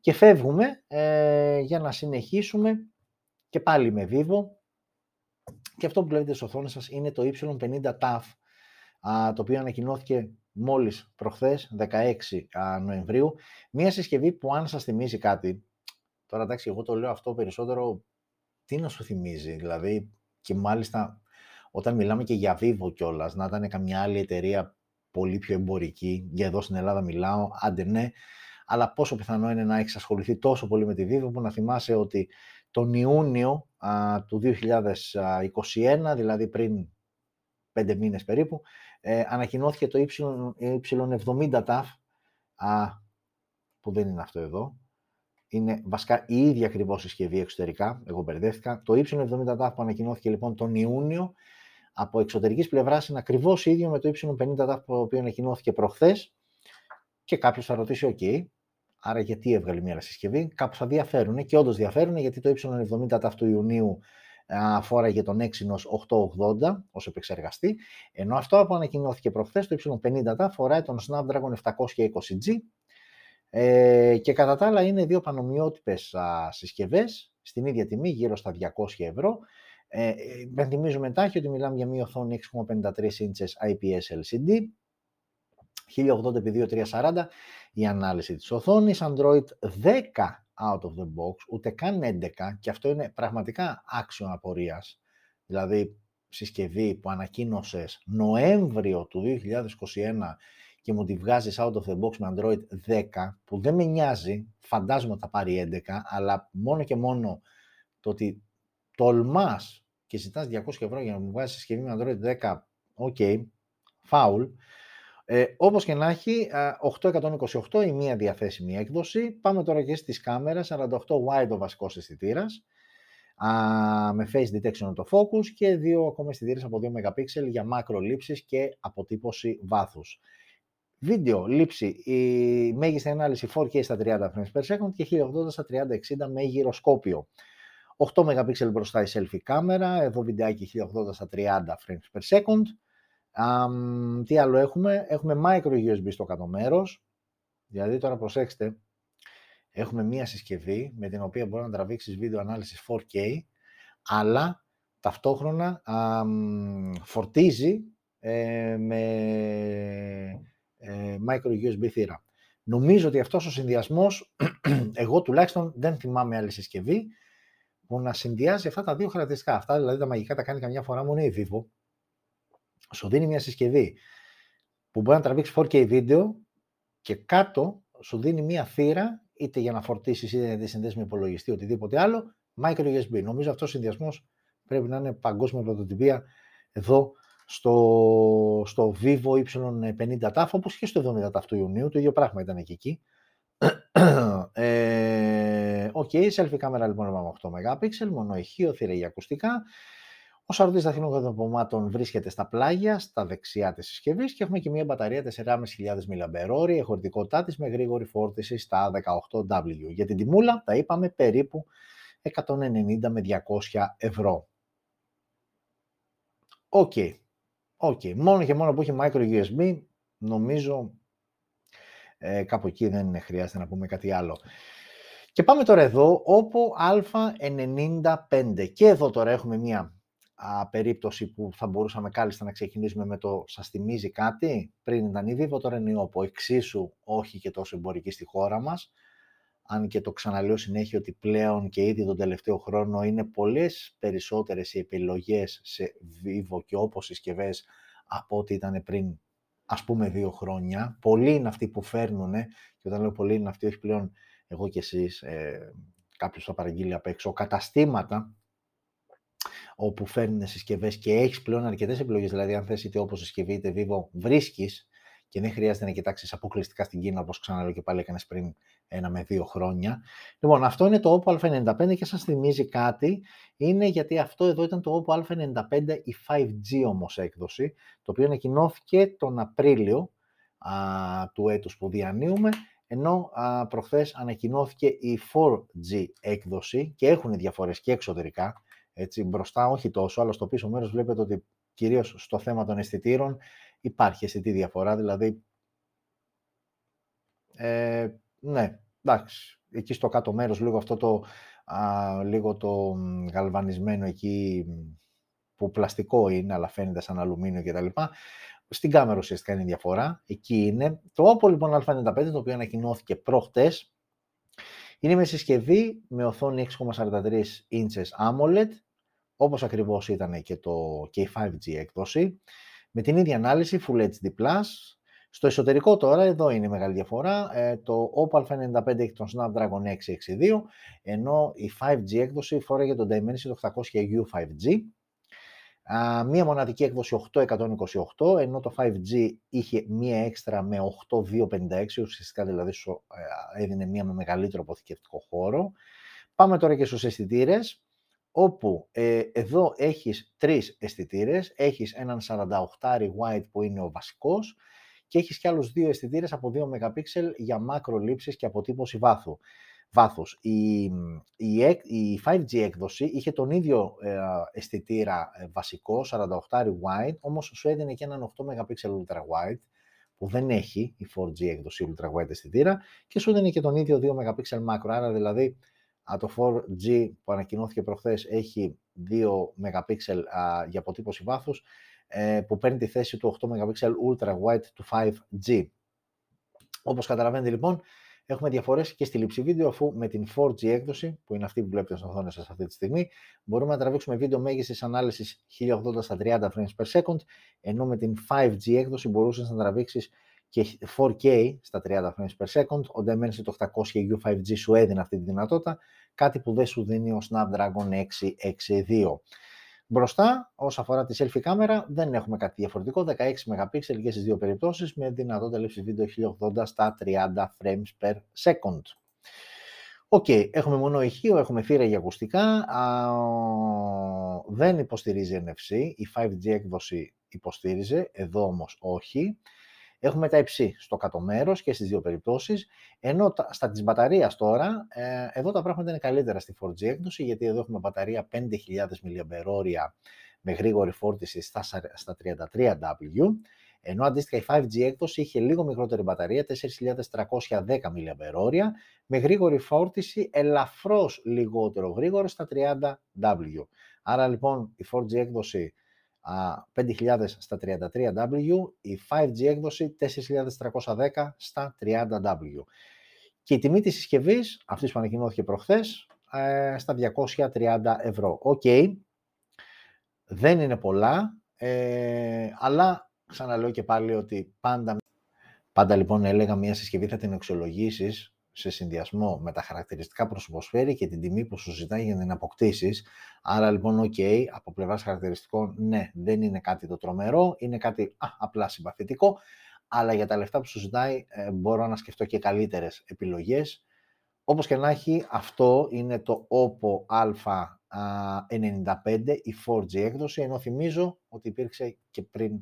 Και φεύγουμε ε, για να συνεχίσουμε και πάλι με Vivo και αυτό που βλέπετε στις οθόνες σας είναι το Y50 TAF, το οποίο ανακοινώθηκε μόλις προχθές, 16 Νοεμβρίου. Μία συσκευή που αν σας θυμίζει κάτι, τώρα εντάξει εγώ το λέω αυτό περισσότερο, τι να σου θυμίζει, δηλαδή και μάλιστα όταν μιλάμε και για Vivo κιόλας, να ήταν καμιά άλλη εταιρεία πολύ πιο εμπορική, για εδώ στην Ελλάδα μιλάω, άντε ναι, αλλά πόσο πιθανό είναι να έχει ασχοληθεί τόσο πολύ με τη Vivo που να θυμάσαι ότι τον Ιούνιο α, του 2021, δηλαδή πριν πέντε μήνες περίπου, ε, ανακοινώθηκε το Y70 TAF, α, που δεν είναι αυτό εδώ, είναι βασικά η ίδια ακριβώς συσκευή εξωτερικά, εγώ μπερδεύτηκα. Το Y70 TAF που ανακοινώθηκε λοιπόν τον Ιούνιο, από εξωτερικής πλευράς είναι ακριβώς ίδιο με το Y50 TAF που οποίος ανακοινώθηκε προχθές. Και κάποιος θα ρωτήσει, ok, Άρα γιατί έβγαλε μια συσκευή, κάπου θα διαφέρουν και όντως διαφέρουν γιατί το Y70 ταυτού Ιουνίου αφορά τον Exynos 880 ως επεξεργαστή, ενώ αυτό που ανακοινώθηκε προχθές, το Y50 αφορά τον Snapdragon 720G ε, και κατά τα άλλα είναι δύο πανομοιότυπες α, συσκευές στην ίδια τιμή, γύρω στα 200 ευρώ. Ε, υπενθυμίζουμε μετά ότι μιλάμε για μια οθόνη 6,53 inches IPS LCD, 1080x2340 η ανάλυση της οθόνης, Android 10 out of the box, ούτε καν 11 και αυτό είναι πραγματικά άξιο απορίας. Δηλαδή συσκευή που ανακοίνωσες Νοέμβριο του 2021 και μου τη βγάζεις out of the box με Android 10 που δεν με νοιάζει, φαντάζομαι ότι θα πάρει 11 αλλά μόνο και μόνο το ότι τολμάς και ζητάς 200 ευρώ για να μου βγάζεις συσκευή με Android 10, OK, okay, foul, ε, όπως και να έχει, 828 η μία διαθέσιμη έκδοση. Πάμε τώρα και στις κάμερες, 48 wide ο βασικός αισθητήρας, με face detection το focus και δύο ακόμα αισθητήρες από 2 MP για μάκρο λήψεις και αποτύπωση βάθους. Βίντεο λήψη, η μέγιστη ανάλυση 4K στα 30 frames per second και 1080 στα 30-60 με γυροσκόπιο. 8 MP μπροστά η selfie κάμερα, εδώ βιντεάκι 1080 στα 30 frames per second. Um, τι άλλο έχουμε, έχουμε micro USB στο κάτω μέρος, δηλαδή τώρα προσέξτε, έχουμε μία συσκευή με την οποία μπορεί να τραβήξεις βίντεο ανάλυσης 4K, αλλά ταυτόχρονα φορτίζει ε, με ε, micro USB θύρα. Νομίζω ότι αυτός ο συνδυασμός, εγώ τουλάχιστον δεν θυμάμαι άλλη συσκευή, που να συνδυάζει αυτά τα δύο χαρακτηριστικά. Αυτά δηλαδή τα μαγικά τα κάνει καμιά φορά μόνο η Vivo, σου δίνει μια συσκευή που μπορεί να τραβήξεις 4K βίντεο και κάτω σου δίνει μία θύρα, είτε για να φορτίσεις είτε για να τη συνδέσεις με υπολογιστή, οτιδήποτε άλλο, micro USB. Νομίζω αυτός ο συνδυασμός πρέπει να είναι παγκόσμια πρωτοτυπία εδώ στο, στο Vivo Y50 TAF, όπως και στο 70 TAF του Ιουνίου, το ίδιο πράγμα ήταν και εκεί. ε, okay, selfie κάμερα λοιπόν με 8 MP, mono ηχείο, θύρα για ακουστικά. Ο σαρωτής δαχτυλικών δεδομάτων βρίσκεται στα πλάγια, στα δεξιά της συσκευής και έχουμε και μια μπαταρία 4.500 mAh, η χωρητικότητά της με γρήγορη φόρτιση στα 18W. Για την τιμούλα τα είπαμε περίπου 190 με 200 ευρώ. OK. Okay. Okay. Μόνο και μόνο που έχει micro USB, νομίζω ε, κάπου εκεί δεν χρειάζεται να πούμε κάτι άλλο. Και πάμε τώρα εδώ, OPPO A95. Και εδώ τώρα έχουμε μια α, περίπτωση που θα μπορούσαμε κάλλιστα να ξεκινήσουμε με το «Σας θυμίζει κάτι» πριν ήταν η Vivo, τώρα είναι η OPPO. Εξίσου όχι και τόσο εμπορική στη χώρα μας, αν και το ξαναλέω συνέχεια ότι πλέον και ήδη τον τελευταίο χρόνο είναι πολλές περισσότερες οι επιλογές σε Vivo και όπως συσκευές από ό,τι ήταν πριν ας πούμε δύο χρόνια. Πολλοί είναι αυτοί που φέρνουν, και όταν λέω πολλοί είναι αυτοί, όχι πλέον εγώ και εσείς, ε, κάποιος θα παραγγείλει απ' έξω, καταστήματα όπου φέρνουν συσκευές και έχεις πλέον αρκετές επιλογές, δηλαδή αν θες είτε όπως συσκευή είτε Vivo, βρίσκεις και δεν χρειάζεται να κοιτάξεις αποκλειστικά στην Κίνα, όπως ξαναλέω και πάλι έκανες πριν ένα με δύο χρόνια. Λοιπόν, αυτό είναι το OPPO A95 και σας θυμίζει κάτι, είναι γιατί αυτό εδώ ήταν το OPPO A95 η 5G όμως έκδοση, το οποίο ανακοινώθηκε τον Απρίλιο α, του έτους που διανύουμε, ενώ α, προχθές ανακοινώθηκε η 4G έκδοση και έχουν διαφορές και εξωτερικά, έτσι, μπροστά όχι τόσο, αλλά στο πίσω μέρος βλέπετε ότι κυρίως στο θέμα των αισθητήρων υπάρχει αισθητή διαφορά, δηλαδή ε, ναι, εντάξει, εκεί στο κάτω μέρος λίγο αυτό το, α, λίγο το γαλβανισμένο εκεί που πλαστικό είναι, αλλά φαίνεται σαν αλουμίνιο κτλ. Στην κάμερα ουσιαστικά είναι διαφορά. Εκεί είναι. Το Oppo λοιπόν Α95, το οποίο ανακοινώθηκε προχτές, είναι με συσκευή με οθόνη 6,43 inches AMOLED, όπως ακριβώς ήταν και, το, και η 5G έκδοση με την ίδια ανάλυση Full HD+. Στο εσωτερικό τώρα, εδώ είναι η μεγάλη διαφορά, ε, το Opal 95 έχει τον Snapdragon 662, ενώ η 5G έκδοση φορέγε τον Dimensity 800U 5G. Μία μοναδική έκδοση 8128, ενώ το 5G είχε μία έξτρα με 8256, ουσιαστικά δηλαδή σου ε, έδινε μία με μεγαλύτερο αποθηκευτικό χώρο. Πάμε τώρα και στους αισθητήρες όπου ε, εδώ έχεις τρεις αισθητήρες, έχεις έναν 48 wide που είναι ο βασικός και έχεις και άλλους δύο αισθητήρες από 2 MP για μακρολήψεις και αποτύπωση βάθου. Βάθους. Η, η, η 5G έκδοση είχε τον ίδιο ε, αισθητήρα ε, βασικό, 48 wide, όμως σου έδινε και έναν 8 MP ultra wide, που δεν έχει η 4G έκδοση ultra wide αισθητήρα και σου έδινε και τον ίδιο 2 MP macro, άρα δηλαδή το 4G που ανακοινώθηκε προχθές έχει 2 MP για αποτύπωση βάθους ε, που παίρνει τη θέση του 8 MP Ultra Wide του 5G. Όπως καταλαβαίνετε λοιπόν, έχουμε διαφορές και στη λήψη βίντεο, αφού με την 4G έκδοση, που είναι αυτή που βλέπετε στην οθόνη σας αυτή τη στιγμή, μπορούμε να τραβήξουμε βίντεο μέγιστης ανάλυσης 1080 στα 30 frames per second, ενώ με την 5G έκδοση μπορούσες να τραβήξεις και 4K στα 30 frames per second, ο Dimensity το 800U 5G σου έδινε αυτή τη δυνατότητα, κάτι που δεν σου δίνει ο Snapdragon 662. Μπροστά, όσο αφορά τη selfie κάμερα, δεν έχουμε κάτι διαφορετικό, 16 MP και στις δύο περιπτώσεις, με δυνατότητα λήψης βίντεο 1080 στα 30 frames per second. OK, okay, έχουμε mono ηχείο, έχουμε θύρα για ακουστικά, α, δεν υποστηρίζει NFC, η 5G έκδοση υποστήριζε, εδώ όμως όχι. Έχουμε Type-C στο κάτω μέρος και στις δύο περιπτώσεις. Ενώ στα της μπαταρίας τώρα, ε, εδώ τα πράγματα είναι καλύτερα στη 4G έκδοση, γιατί εδώ έχουμε μπαταρία 5.000 mAh με γρήγορη φόρτιση στα, στα 33W, ενώ αντίστοιχα η 5G έκδοση είχε λίγο μικρότερη μπαταρία, 4.310 mAh, με γρήγορη φόρτιση ελαφρώς λιγότερο γρήγορο στα 30W. Άρα λοιπόν η 4G έκδοση 5.000 στα 33W, η 5G έκδοση 4.310 στα 30W. Και η τιμή της συσκευής, αυτής που ανακοινώθηκε προχθές, ε, στα 230 ευρώ. Οκ, δεν είναι πολλά, ε, αλλά ξαναλέω και πάλι ότι πάντα Πάντα λοιπόν έλεγα μια συσκευή θα την αξιολογήσεις σε συνδυασμό με τα χαρακτηριστικά που σου προσφέρει και την τιμή που σου ζητάει για να την αποκτήσεις. Άρα λοιπόν, OK, από πλευράς χαρακτηριστικών, ναι, δεν είναι κάτι το τρομερό, είναι κάτι α, απλά συμπαθητικό, αλλά για τα λεφτά που σου ζητάει ε, μπορώ να σκεφτώ και καλύτερες επιλογές. Όπως και να έχει, αυτό είναι το OPPO A95, η 4G έκδοση, ενώ θυμίζω ότι υπήρξε και πριν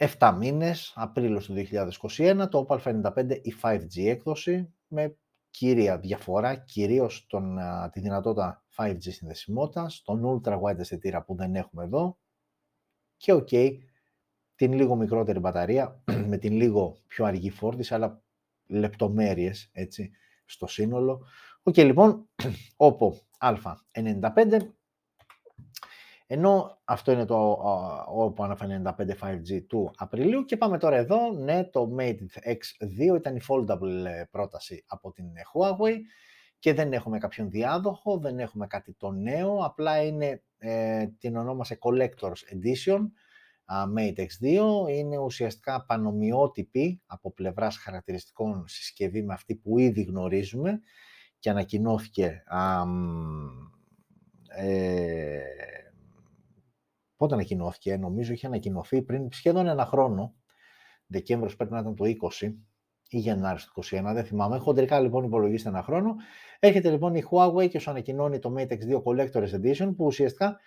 7 μήνες, Απρίλιο του 2021, το OPPO A95, η 5G έκδοση, με κύρια διαφορά, κυρίως τον, τη δυνατότητα 5G συνδεσιμότητας, τον ultra wide αισθητήρα που δεν έχουμε εδώ και ok, την λίγο μικρότερη μπαταρία με την λίγο πιο αργή φόρτιση, αλλά λεπτομέρειες έτσι, στο σύνολο. OK, okay, λοιπόν, OPPO Α95, ενώ αυτό είναι το OPPO A95 5G του Απριλίου. Και πάμε τώρα εδώ, ναι, το Mate X2 ήταν η foldable ε, πρόταση από την Huawei και δεν έχουμε κάποιον διάδοχο, δεν έχουμε κάτι το νέο, απλά είναι, ε, την ονόμασε Collector's Edition, Mate X2 είναι ουσιαστικά πανομοιότυπη από πλευράς χαρακτηριστικών συσκευή με αυτή που ήδη γνωρίζουμε και ανακοινώθηκε ε, πότε ανακοινώθηκε, νομίζω είχε ανακοινωθεί πριν σχεδόν ένα χρόνο Δεκέμβριος πρέπει να ήταν το 20 ή Γενάρης του 21, δεν θυμάμαι. Χοντρικά λοιπόν υπολογίστε ένα χρόνο. Έρχεται λοιπόν η Huawei και σου ανακοινώνει το Mate X2 Collector's Edition που ουσιαστικά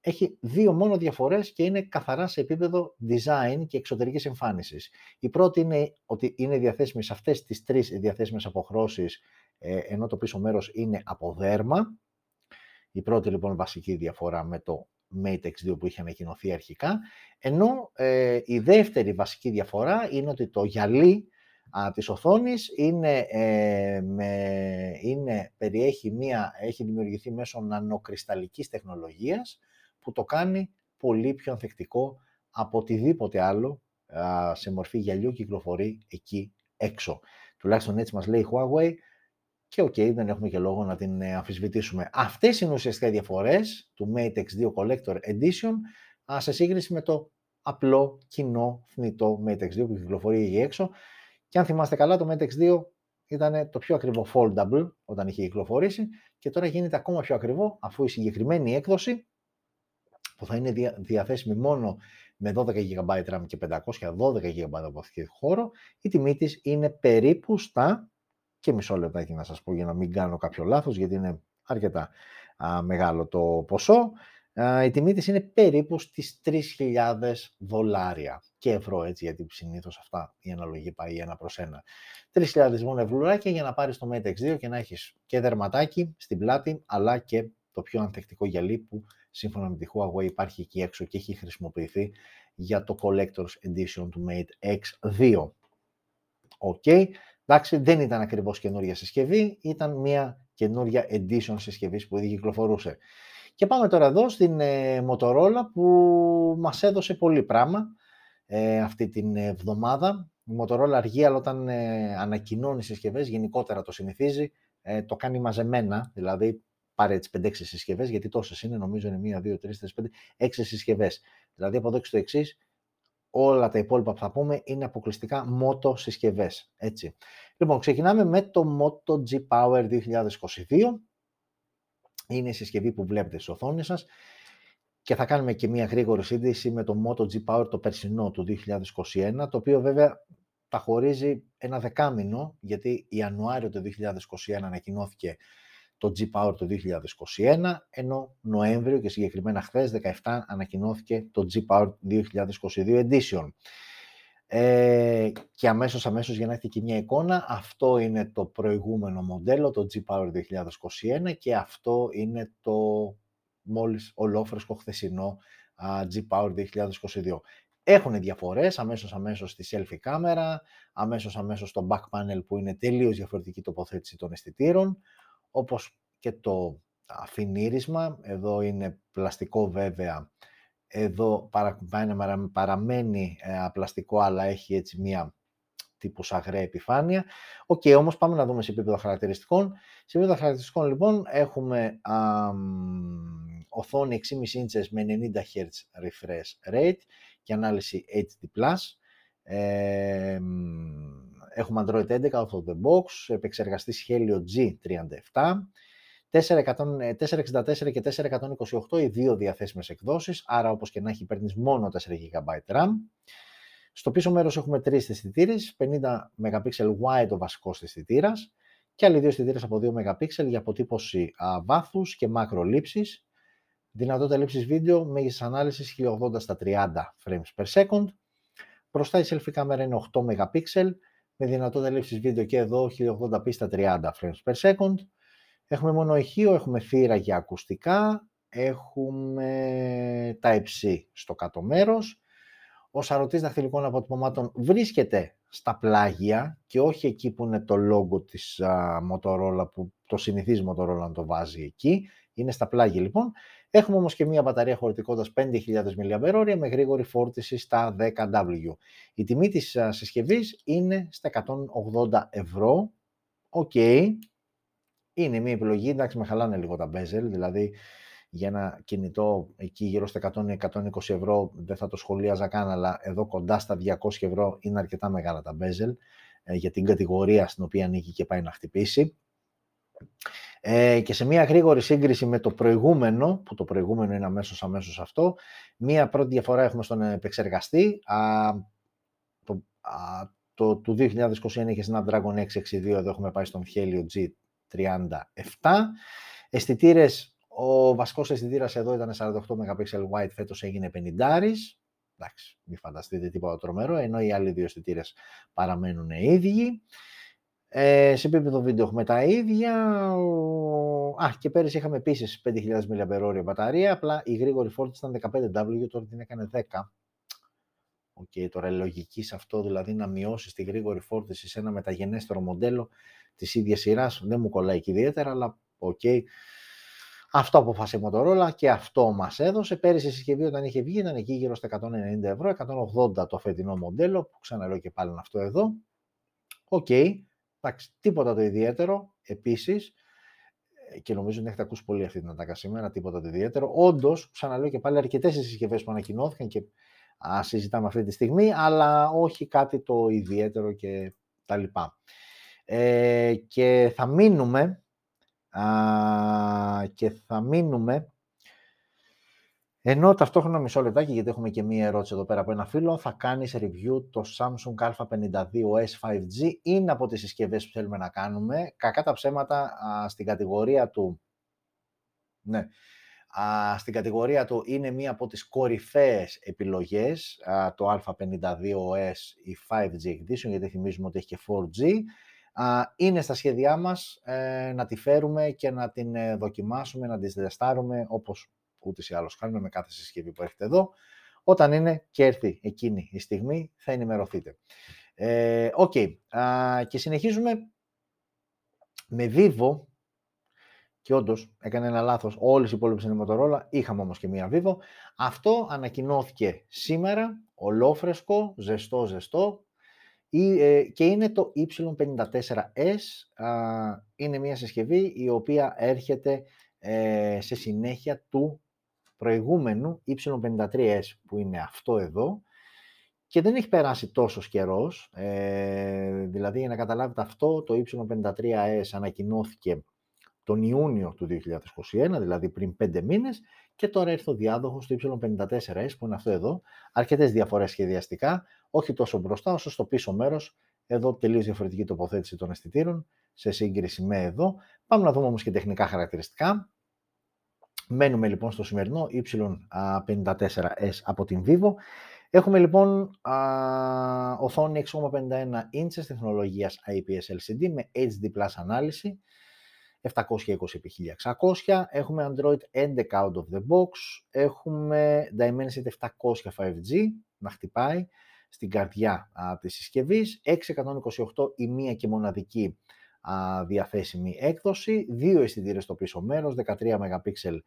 έχει δύο μόνο διαφορές και είναι καθαρά σε επίπεδο design και εξωτερικής εμφάνισης. Η πρώτη είναι ότι είναι διαθέσιμη σε αυτές τις τρεις διαθέσιμες αποχρώσεις, ε, ενώ το πίσω μέρος είναι από δέρμα. Η πρώτη λοιπόν βασική διαφορά με το Mate X2 που είχε ανακοινωθεί αρχικά, ενώ ε, η δεύτερη βασική διαφορά είναι ότι το γυαλί α, της οθόνης είναι, ε, είναι, περιέχει μία, έχει δημιουργηθεί μέσω νανοκρισταλικής τεχνολογίας, που το κάνει πολύ πιο ανθεκτικό από οτιδήποτε άλλο σε μορφή γυαλιού κυκλοφορεί εκεί έξω. Τουλάχιστον έτσι μας λέει η Huawei και OK, okay, δεν έχουμε και λόγο να την ε, αμφισβητήσουμε. Αυτές είναι ουσιαστικά οι διαφορές του Mate X2 Collector Edition σε σύγκριση με το απλό κοινό θνητό Mate X2 που κυκλοφορεί εκεί έξω. Και αν θυμάστε καλά, το Mate X2 ήταν το πιο ακριβό foldable όταν είχε κυκλοφορήσει και τώρα γίνεται ακόμα πιο ακριβό αφού η συγκεκριμένη έκδοση που θα είναι διαθέσιμη μόνο με 12 GB RAM και 512 GB αποθηκευτικό χώρο, η τιμή της είναι περίπου στα, και μισό λεπτάκι να σας πω για να μην κάνω κάποιο λάθος, γιατί είναι αρκετά α, μεγάλο το ποσό, α, η τιμή της είναι περίπου στις 3.000 δολάρια και ευρώ, έτσι, γιατί συνήθως αυτά η αναλογία πάει ένα προς ένα. 3.000 μόνο ευρουλάκια για να πάρεις το Mate X2 και να έχεις και δερματάκι στην πλάτη, αλλά και το πιο ανθεκτικό γυαλί που σύμφωνα με τη Huawei υπάρχει εκεί έξω και έχει χρησιμοποιηθεί για το Collector's Edition του Mate X2. OK, okay. Εντάξει, δεν ήταν ακριβώς καινούργια συσκευή, ήταν μια καινούργια edition συσκευής που ήδη κυκλοφορούσε. Και πάμε τώρα εδώ στην ε, Motorola που μας έδωσε πολύ πράγμα ε, αυτή την εβδομάδα. Η Motorola αργεί, αλλά όταν ε, ανακοινώνει συσκευές, γενικότερα το συνηθίζει, ε, το κάνει μαζεμένα, δηλαδή πάρε έτσι 5-6 συσκευές, γιατί τόσες είναι, νομίζω είναι 1, 2, 3, 4, 5, 6 συσκευές. Δηλαδή από εδώ και στο εξής, όλα τα υπόλοιπα που θα πούμε είναι αποκλειστικά Moto συσκευέ. Έτσι. Λοιπόν, ξεκινάμε με το Moto G Power 2022. Είναι η συσκευή που βλέπετε στις οθόνες σας και θα κάνουμε και μια γρήγορη σύνδεση με το Moto G Power το περσινό του 2021, το οποίο βέβαια τα χωρίζει ένα δεκάμινο, γιατί Ιανουάριο του 2021 ανακοινώθηκε το G-Power το 2021, ενώ Νοέμβριο και συγκεκριμένα χθες 17 ανακοινώθηκε το G-Power 2022 Edition. Ε, και αμέσως αμέσως για να έχετε και μια εικόνα, αυτό είναι το προηγούμενο μοντέλο, το G-Power 2021 και αυτό είναι το μόλις ολόφρεσκο χθεσινό G-Power 2022. Έχουν διαφορές αμέσως αμέσως στη selfie κάμερα, αμέσως αμέσως στο back panel που είναι τελείως διαφορετική τοποθέτηση των αισθητήρων, όπως και το αφινίρισμα, εδώ είναι πλαστικό βέβαια, εδώ παραμένει ε, πλαστικό αλλά έχει έτσι μία τύπου σαγραία επιφάνεια. OK, okay, όμως πάμε να δούμε σε επίπεδο χαρακτηριστικών. Σε επίπεδο χαρακτηριστικών λοιπόν έχουμε α, οθόνη 6,5 ίντσες με 90 Hz refresh rate και ανάλυση HD+. Ε, έχουμε Android 11 out of the box, επεξεργαστής Helio G37, 464 και 428 οι δύο διαθέσιμες εκδόσεις, άρα όπως και να έχει παίρνεις μόνο 4 GB RAM. Στο πίσω μέρος έχουμε τρεις αισθητήρες, 50 MP wide ο βασικός αισθητήρας και άλλοι δύο αισθητήρες από 2 MP για αποτύπωση α, βάθους και μακρολήψεις. Δυνατότητα λήψης βίντεο, μέγιστης ανάλυσης 1080 στα 30 frames per second. Μπροστά η selfie κάμερα είναι 8 MP, με δυνατότητα λήψης βίντεο και εδώ 1080p στα 30 frames per second. Έχουμε μόνο ηχείο, έχουμε θύρα για ακουστικά, έχουμε Type-C στο κάτω μέρος. Ο σαρωτής δαχτυλικών αποτυπωμάτων βρίσκεται στα πλάγια και όχι εκεί που είναι το logo της α, Motorola, που το συνηθίζει Motorola να το βάζει εκεί. Είναι στα πλάγια λοιπόν. Έχουμε όμως και μια μπαταρία χωρητικότητας 5.000 mAh με γρήγορη φόρτιση στα 10W. Η τιμή της συσκευής είναι στα 180 ευρώ. OK. Okay. Είναι μια επιλογή, εντάξει με χαλάνε λίγο τα bezel, δηλαδή για ένα κινητό εκεί γύρω στα 100-120 ευρώ δεν θα το σχολίαζα καν, αλλά εδώ κοντά στα 200 ευρώ είναι αρκετά μεγάλα τα bezel ε, για την κατηγορία στην οποία ανήκει και πάει να χτυπήσει. Ε, και σε μια γρήγορη σύγκριση με το προηγούμενο, που το προηγούμενο είναι αμέσως αμέσως αυτό, μια πρώτη διαφορά έχουμε στον επεξεργαστή. Α, το, α, το του 2021 είχε Snapdragon 662, εδώ έχουμε πάει στον Helio G37. Αισθητήρες, ο βασικός αισθητήρας εδώ ήταν 48 MP wide, φέτος έγινε 50 Εντάξει, μην φανταστείτε τίποτα τρομερό, ενώ οι άλλοι δύο αισθητήρες παραμένουν οι ίδιοι. Ε, σε επίπεδο βίντεο έχουμε τα ίδια. Α, και πέρυσι είχαμε επίσης 5.000 mAh μπαταρία, απλά η γρήγορη φόρτιση ήταν 15W, τώρα την έκανε 10. OK, okay, τώρα λογική σε αυτό, δηλαδή να μειώσεις τη γρήγορη φόρτιση σε ένα μεταγενέστερο μοντέλο της ίδιας σειράς, δεν μου κολλάει και ιδιαίτερα, αλλά OK. Okay. Αυτό αποφάσισε η Motorola και αυτό μας έδωσε. Πέρυσι η συσκευή όταν είχε βγει ήταν εκεί γύρω στα 190 ευρώ, 180 το φετινό μοντέλο, που ξαναλέω και πάλι αυτό εδώ. OK, okay. Εντάξει, τίποτα το ιδιαίτερο. Επίσης, ε, και νομίζω ότι έχετε ακούσει πολύ αυτή την ατάκα σήμερα, τίποτα το ιδιαίτερο. Όντως, ξαναλέω και πάλι, αρκετές οι συσκευές που ανακοινώθηκαν και α, συζητάμε αυτή τη στιγμή, αλλά όχι κάτι το ιδιαίτερο και τα λοιπά. Ε, και θα μείνουμε α, και θα μείνουμε ενώ ταυτόχρονα μισό λεπτάκι, γιατί έχουμε και μία ερώτηση εδώ πέρα από ένα φίλο, θα κάνεις review το Samsung A52s 5G. Είναι από τις συσκευές που θέλουμε να κάνουμε. Κακά τα ψέματα στην κατηγορία του... Ναι, α, στην κατηγορία του είναι μία από τις κορυφαίες επιλογές, το A52s η 5G Edition, γιατί θυμίζουμε ότι έχει και 4G. είναι στα σχέδιά μας ε, να τη φέρουμε και να την ε, δοκιμάσουμε, να τη τεστάρουμε όπως ούτως ή άλλως κάνουμε με κάθε συσκευή που έχετε εδώ. Όταν είναι και έρθει εκείνη η στιγμή, θα ενημερωθείτε. Ε, οκ. Ε, okay. και συνεχίζουμε με Vivo. Και όντως έκανε ένα λάθος. Όλες οι υπόλοιπες είναι Motorola. Είχαμε όμως και μία Vivo. Αυτό ανακοινώθηκε σήμερα, ολόφρεσκο, ζεστό, ζεστό. Ε, και είναι το Y54S. Είναι μια συσκευή η οποία έρχεται ε, σε συνέχεια του προηγούμενου Y53S που είναι αυτό εδώ και δεν έχει περάσει τόσος καιρός. Ε, δηλαδή, για να καταλάβετε αυτό, το Y53S ανακοινώθηκε τον Ιούνιο του 2021, δηλαδή πριν 5 μήνες, και τώρα έρθει ο διάδοχος του Y54S, που είναι αυτό εδώ. Αρκετές διαφορές σχεδιαστικά, όχι τόσο μπροστά, όσο στο πίσω μέρος. Εδώ τελείως διαφορετική τοποθέτηση των αισθητήρων, σε σύγκριση με εδώ. Πάμε να δούμε όμως και τεχνικά χαρακτηριστικά. Μένουμε λοιπόν στο σημερινό Y54S από την Vivo. Έχουμε λοιπόν α, οθόνη 6,51 inches τεχνολογίας IPS LCD με HD Plus ανάλυση 720x1600. Έχουμε Android 11 out of the box. Έχουμε Dimensity 700 5G να χτυπάει στην καρδιά α, της συσκευής. 628 η μία και μοναδική διαθέσιμη έκδοση, δύο αισθητήρες στο πίσω μέρος, 13 MP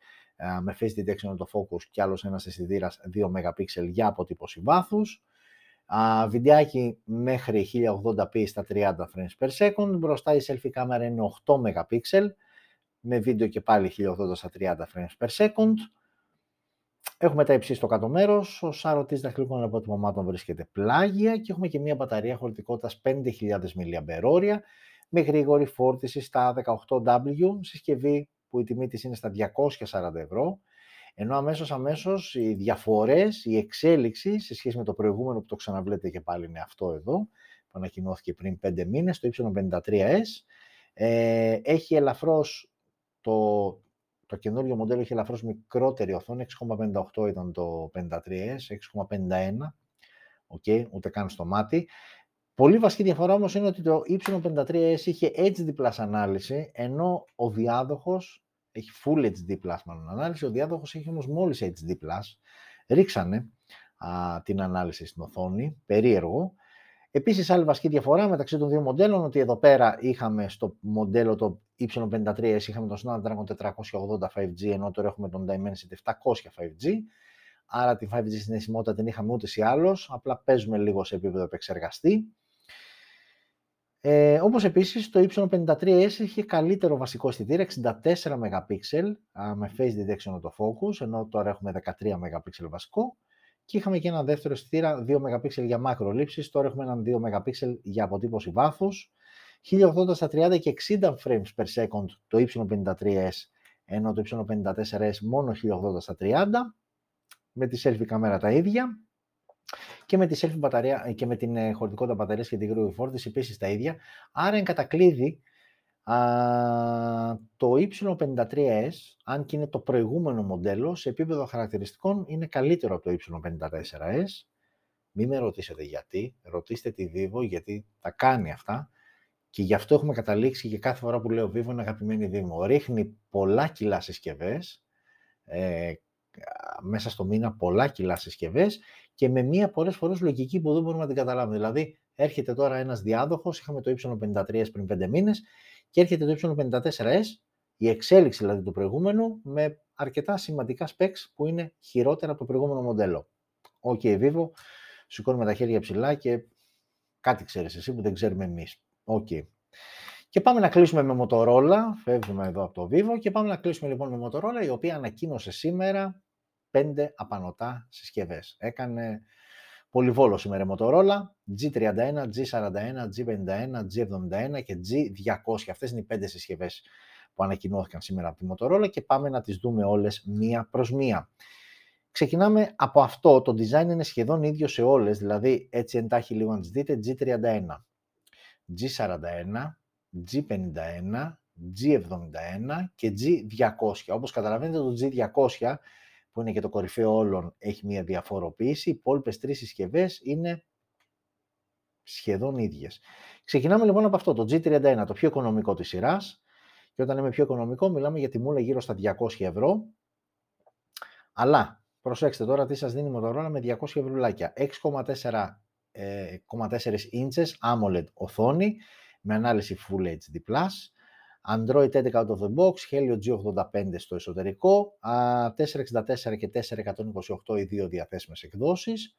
με face detection το focus και άλλος ένας αισθητήρας 2 MP για αποτύπωση βάθους. βιντεάκι μέχρι 1080p στα 30 frames per second. Μπροστά η selfie κάμερα είναι 8 MP με βίντεο και πάλι 1080 στα 30 frames per second. Έχουμε τα υψί στο κάτω μέρος. Ο σάρωτης δαχτυλικών αποτυπωμάτων βρίσκεται πλάγια και έχουμε και μια μπαταρία χωρητικότητας 5.000 mAh με γρήγορη φόρτιση στα 18W, συσκευή που η τιμή της είναι στα 240 ευρώ, ενώ αμέσως αμέσως οι διαφορές, η εξέλιξη σε σχέση με το προηγούμενο που το ξαναβλέπετε και πάλι είναι αυτό εδώ, που ανακοινώθηκε πριν 5 μήνες, το Y53S, ε, έχει ελαφρώς το, το καινούριο μοντέλο έχει ελαφρώς μικρότερη οθόνη, 6,58 ήταν το 53S, 6,51, okay, ούτε καν στο μάτι. Πολύ βασική διαφορά όμως είναι ότι το Y53S είχε HD ανάλυση, ενώ ο διάδοχος έχει Full HD μάλλον ανάλυση, ο διάδοχος έχει όμως μόλις HD Ρίξανε α, την ανάλυση στην οθόνη, περίεργο. Επίσης, άλλη βασική διαφορά μεταξύ των δύο μοντέλων, ότι εδώ πέρα είχαμε στο μοντέλο το Y53S, είχαμε το Snapdragon 480 5G, ενώ τώρα έχουμε τον Dimensity 700 5G. Άρα την 5G συνδεσιμότητα την είχαμε ούτε ή άλλως, απλά παίζουμε λίγο σε επίπεδο επεξεργαστή. Ε, όπως επίσης το Y53S είχε καλύτερο βασικό αισθητήρα, 64 MP με Face Detection Autofocus, ενώ τώρα έχουμε 13 MP βασικό και είχαμε και ένα δεύτερο αισθητήρα 2 MP για μάκρολήψεις, τώρα έχουμε έναν 2 MP για αποτύπωση βάθους, 1080 στα 30 και 60 frames per second το Y53S, ενώ το Y54S μόνο 1080 στα 30, με τη selfie κάμερα τα ίδια. Και με τη selfie μπαταρία και με την ε, χωρητικότητα μπαταρίας και την γρήγορη φόρτιση επίσης τα ίδια. Άρα, εν κατακλείδη, α, το Y53S, αν και είναι το προηγούμενο μοντέλο, σε επίπεδο χαρακτηριστικών είναι καλύτερο από το Y54S. Μην με ρωτήσετε γιατί, ρωτήστε τη Vivo γιατί τα κάνει αυτά και γι' αυτό έχουμε καταλήξει και κάθε φορά που λέω Vivo είναι αγαπημένη Vivo. Ρίχνει πολλά κιλά συσκευές, ε, μέσα στο μήνα πολλά κιλά συσκευές και με μία πολλές φορές λογική που δεν μπορούμε να την καταλάβουμε. Δηλαδή, έρχεται τώρα ένας διάδοχος, είχαμε το Y53S πριν 5 μήνες και έρχεται το Y54S, η εξέλιξη δηλαδή του προηγούμενου, με αρκετά σημαντικά specs που είναι χειρότερα από το προηγούμενο μοντέλο. OK, okay, Vivo, σηκώνουμε τα χέρια ψηλά και κάτι ξέρεις εσύ που δεν ξέρουμε εμείς. OK. Okay. Και πάμε να κλείσουμε με Motorola, φεύγουμε εδώ από το Vivo και πάμε να κλείσουμε λοιπόν με Motorola, η οποία ανακοίνωσε σήμερα πέντε απανωτές συσκευές. Έκανε πολυβόλο σήμερα η Motorola, G31, G41, G51, G71 και G200. Αυτές είναι οι πέντε συσκευές που ανακοινώθηκαν σήμερα από τη Motorola και πάμε να τις δούμε όλες μία προς μία. Ξεκινάμε από αυτό, το design είναι σχεδόν ίδιο σε όλες, δηλαδή έτσι εντάχει λίγο να τις δείτε, G31, G41, G51, G71 και G200. Όπως καταλαβαίνετε το G200 που είναι και το κορυφαίο όλων, έχει μια διαφοροποίηση. Οι υπόλοιπες τρεις συσκευές είναι σχεδόν ίδιες. Ξεκινάμε λοιπόν από αυτό, το G31, το πιο οικονομικό της σειράς. Και όταν λέμε πιο οικονομικό, μιλάμε για τιμούλα γύρω στα 200 ευρώ. Αλλά, προσέξτε τώρα τι σας δίνει η Motorola με 200 ευρουλάκια. 6,4 ε, inches AMOLED οθόνη με ανάλυση Full HD+, Android 11 out of the box, Helio G85 στο εσωτερικό, 464 και 428 οι δύο διαθέσιμες εκδόσεις.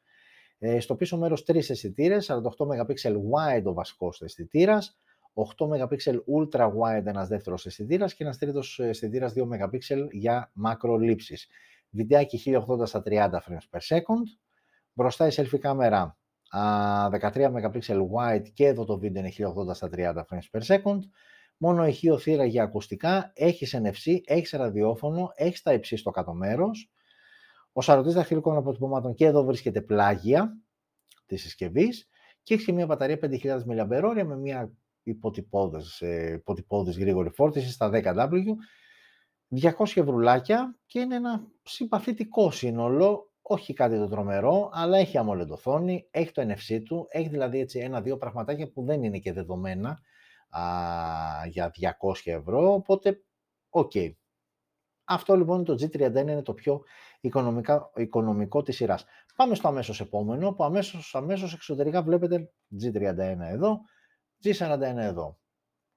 Ε, στο πίσω μέρος τρεις αισθητήρες, 48 MP wide ο βασικός αισθητήρας, 8 MP ultra wide ένας δεύτερος αισθητήρας και ένας τρίτος αισθητήρας 2 MP για μακρολήψεις. Βιντεάκι 1080 στα 30 frames per second. Μπροστά η selfie κάμερα 13 MP wide και εδώ το βίντεο είναι 1080 στα 30 frames per second μόνο ηχείο θύρα για ακουστικά, έχει NFC, έχει ραδιόφωνο, έχει τα υψί στο κάτω μέρος. Ο σαρωτής δαχτυλικών αποτυπωμάτων και εδώ βρίσκεται πλάγια της συσκευής και έχει μια μπαταρία 5.000 mAh με μια υποτυπώδες, ε, υποτυπώδες γρήγορη φόρτιση στα 10W, 200 ευρουλάκια και είναι ένα συμπαθητικό σύνολο, όχι κάτι το τρομερό, αλλά έχει AMOLED οθόνη, έχει το NFC του, έχει δηλαδή έτσι ένα-δύο πραγματάκια που δεν είναι και δεδομένα α, για 200 ευρώ, οπότε OK. Okay. Αυτό λοιπόν το G31 είναι το πιο οικονομικά, οικονομικό της σειράς. Πάμε στο αμέσως επόμενο, που αμέσως, αμέσως εξωτερικά βλέπετε G31 εδώ, G41 εδώ.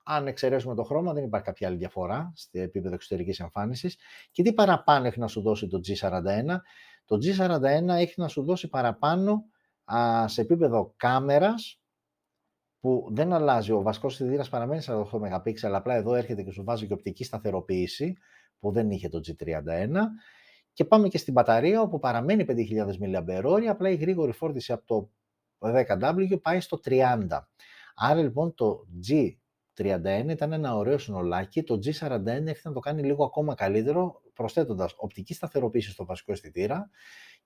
Αν εξαιρέσουμε το χρώμα, δεν υπάρχει κάποια άλλη διαφορά στο επίπεδο εξωτερικής εμφάνισης. Και τι παραπάνω έχει να σου δώσει το G41. Το G41 έχει να σου δώσει παραπάνω α, σε επίπεδο κάμερας, που δεν αλλάζει. Ο βασικός σιδήρα παραμένει 48 MP, αλλά απλά εδώ έρχεται και σου βάζει και οπτική σταθεροποίηση, που δεν είχε το G31. Και πάμε και στην μπαταρία όπου παραμένει 5.000 mAh, απλά η γρήγορη φόρτιση από το 10W πάει στο 30. Άρα λοιπόν το G31 ήταν ένα ωραίο συνολάκι, το G41 έρχεται να το κάνει λίγο ακόμα καλύτερο, προσθέτοντας οπτική σταθεροποίηση στο βασικό αισθητήρα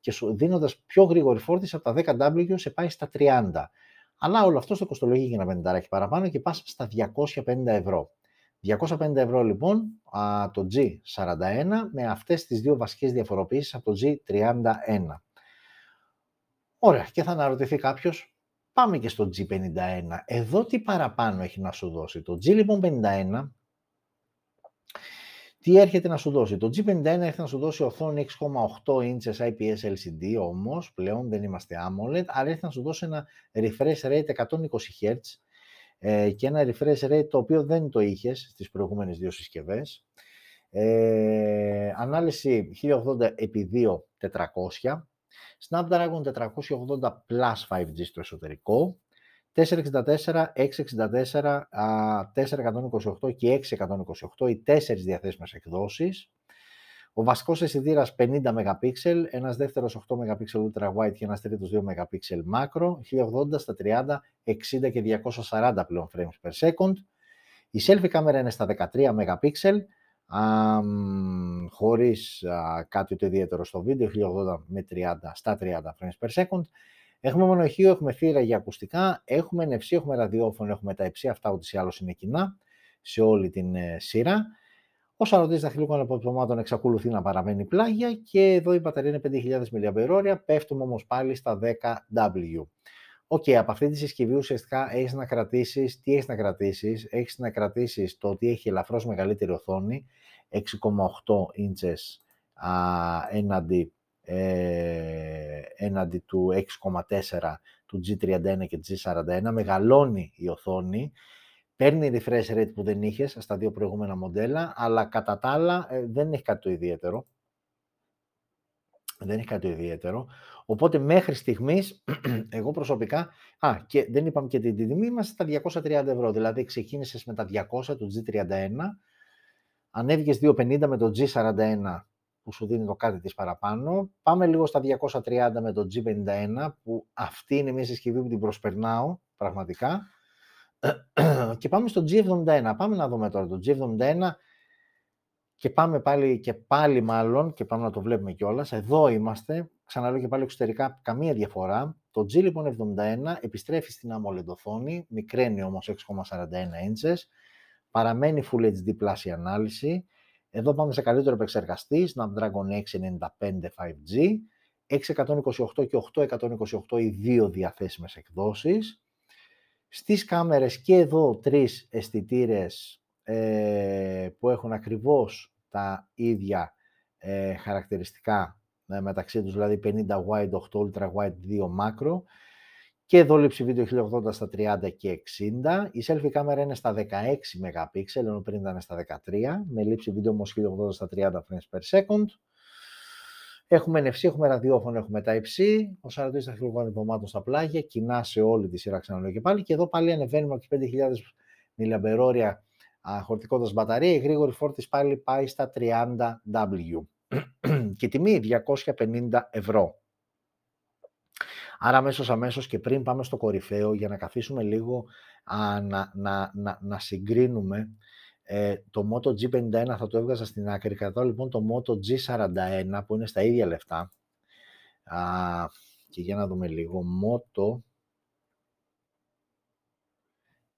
και δίνοντας πιο γρήγορη φόρτιση από τα 10W σε πάει στα 30. Αλλά όλο αυτό στο κοστολογεί για ένα πενταράκι παραπάνω και πας στα 250 ευρώ. 250 ευρώ λοιπόν το G41 με αυτές τις δύο βασικές διαφοροποιήσεις από το G31. Ωραία, και θα αναρωτηθεί κάποιος, πάμε και στο G51. Εδώ τι παραπάνω έχει να σου δώσει. Το G λοιπόν 51, τι έρχεται να σου δώσει. Το G51 έρχεται να σου δώσει οθόνη 6,8 inches IPS LCD όμως, πλέον δεν είμαστε AMOLED, αλλά έρχεται να σου δώσει ένα refresh rate 120 Hz ε, και ένα refresh rate το οποίο δεν το είχες στις προηγούμενες δύο συσκευές. Ε, ανάλυση 1080x2400, Snapdragon 480 Plus 5G στο εσωτερικό, 464, 664, 428 και 628, οι τέσσερις διαθέσιμες εκδόσεις. Ο βασικός αισθητήρας 50 MP, ένας δεύτερος 8 MP ultra wide και ένας τρίτος 2 MP macro, 1080 στα 30, 60 και 240 πλέον frames per second. Η selfie κάμερα είναι στα 13 MP, α, χωρίς α, κάτι το ιδιαίτερο στο βίντεο, 1080 με 30 στα 30 frames per second. Έχουμε μονοχείο, έχουμε θύρα για ακουστικά, έχουμε NFC, έχουμε ραδιόφωνο, έχουμε τα υψί, αυτά ούτως ή άλλως είναι κοινά σε όλη την ε, σειρά. Ο σαρωτής δαχτυλικών αποτυπωμάτων εξακολουθεί να παραμένει πλάγια και εδώ η μπαταρία είναι 5.000 mAh, πέφτουμε όμως πάλι στα 10W. OK, okay, από αυτή τη συσκευή ουσιαστικά έχεις να κρατήσεις, τι έχεις να κρατήσεις, έχεις να κρατήσεις το ότι έχει ελαφρώς μεγαλύτερη οθόνη, 6,8 inches α, έναντι, ε, έναντι του 6,4 του G31 και G41, μεγαλώνει η οθόνη, παίρνει refresh rate που δεν είχε στα δύο προηγούμενα μοντέλα, αλλά κατά τα άλλα ε, δεν έχει κάτι το ιδιαίτερο. Δεν έχει κάτι το ιδιαίτερο. Οπότε μέχρι στιγμής, εγώ προσωπικά, α, και δεν είπαμε και την τιμή, είμαστε στα 230 ευρώ. Δηλαδή ξεκίνησες με τα 200 του G31, ανέβηκες 250 με το G41 που σου δίνει το κάτι της παραπάνω. Πάμε λίγο στα 230 με το G51, που αυτή είναι μια συσκευή που την προσπερνάω πραγματικά. και πάμε στο G71. Πάμε να δούμε τώρα το G71 και πάμε πάλι και πάλι μάλλον και πάμε να το βλέπουμε κιόλας. Εδώ είμαστε, ξαναλέω και πάλι εξωτερικά, καμία διαφορά. Το G λοιπόν 71 επιστρέφει στην AMOLED οθόνη, μικραίνει όμως 6,41 inches, παραμένει Full HD Plus η ανάλυση. Εδώ πάμε σε καλύτερο επεξεργαστή, Snapdragon 695 5G, 628 και 828 οι δύο διαθέσιμες εκδόσεις. Στις κάμερες και εδώ τρεις αισθητήρες ε, που έχουν ακριβώς τα ίδια ε, χαρακτηριστικά ε, μεταξύ τους, δηλαδή 50 wide, 8 ultra wide, 2 macro. Και εδώ λήψη βίντεο 1080 στα 30 και 60. Η selfie κάμερα είναι στα 16 MP, ενώ πριν ήταν στα 13, με λήψη βίντεο όμως 1080 στα 30 frames per second. Έχουμε NFC, έχουμε ραδιόφωνο, έχουμε τα υψί, ο σαρωτής ταχυλουργών υπομάτων στα πλάγια, κοινά σε όλη τη σειρά ξαναλέω και πάλι. Και εδώ πάλι ανεβαίνουμε από 5.000 mAh χωρητικότητας μπαταρία, η γρήγορη φόρτιση πάλι πάει στα 30W. και τιμή 250 ευρώ. Άρα αμέσως αμέσως και πριν πάμε στο κορυφαίο για να καθίσουμε λίγο α, να, να, να, να συγκρίνουμε ε, το Moto G51 θα το έβγαζα στην άκρη. Κρατάω λοιπόν το Moto G41 που είναι στα ίδια λεφτά. Α, και για να δούμε λίγο. Moto...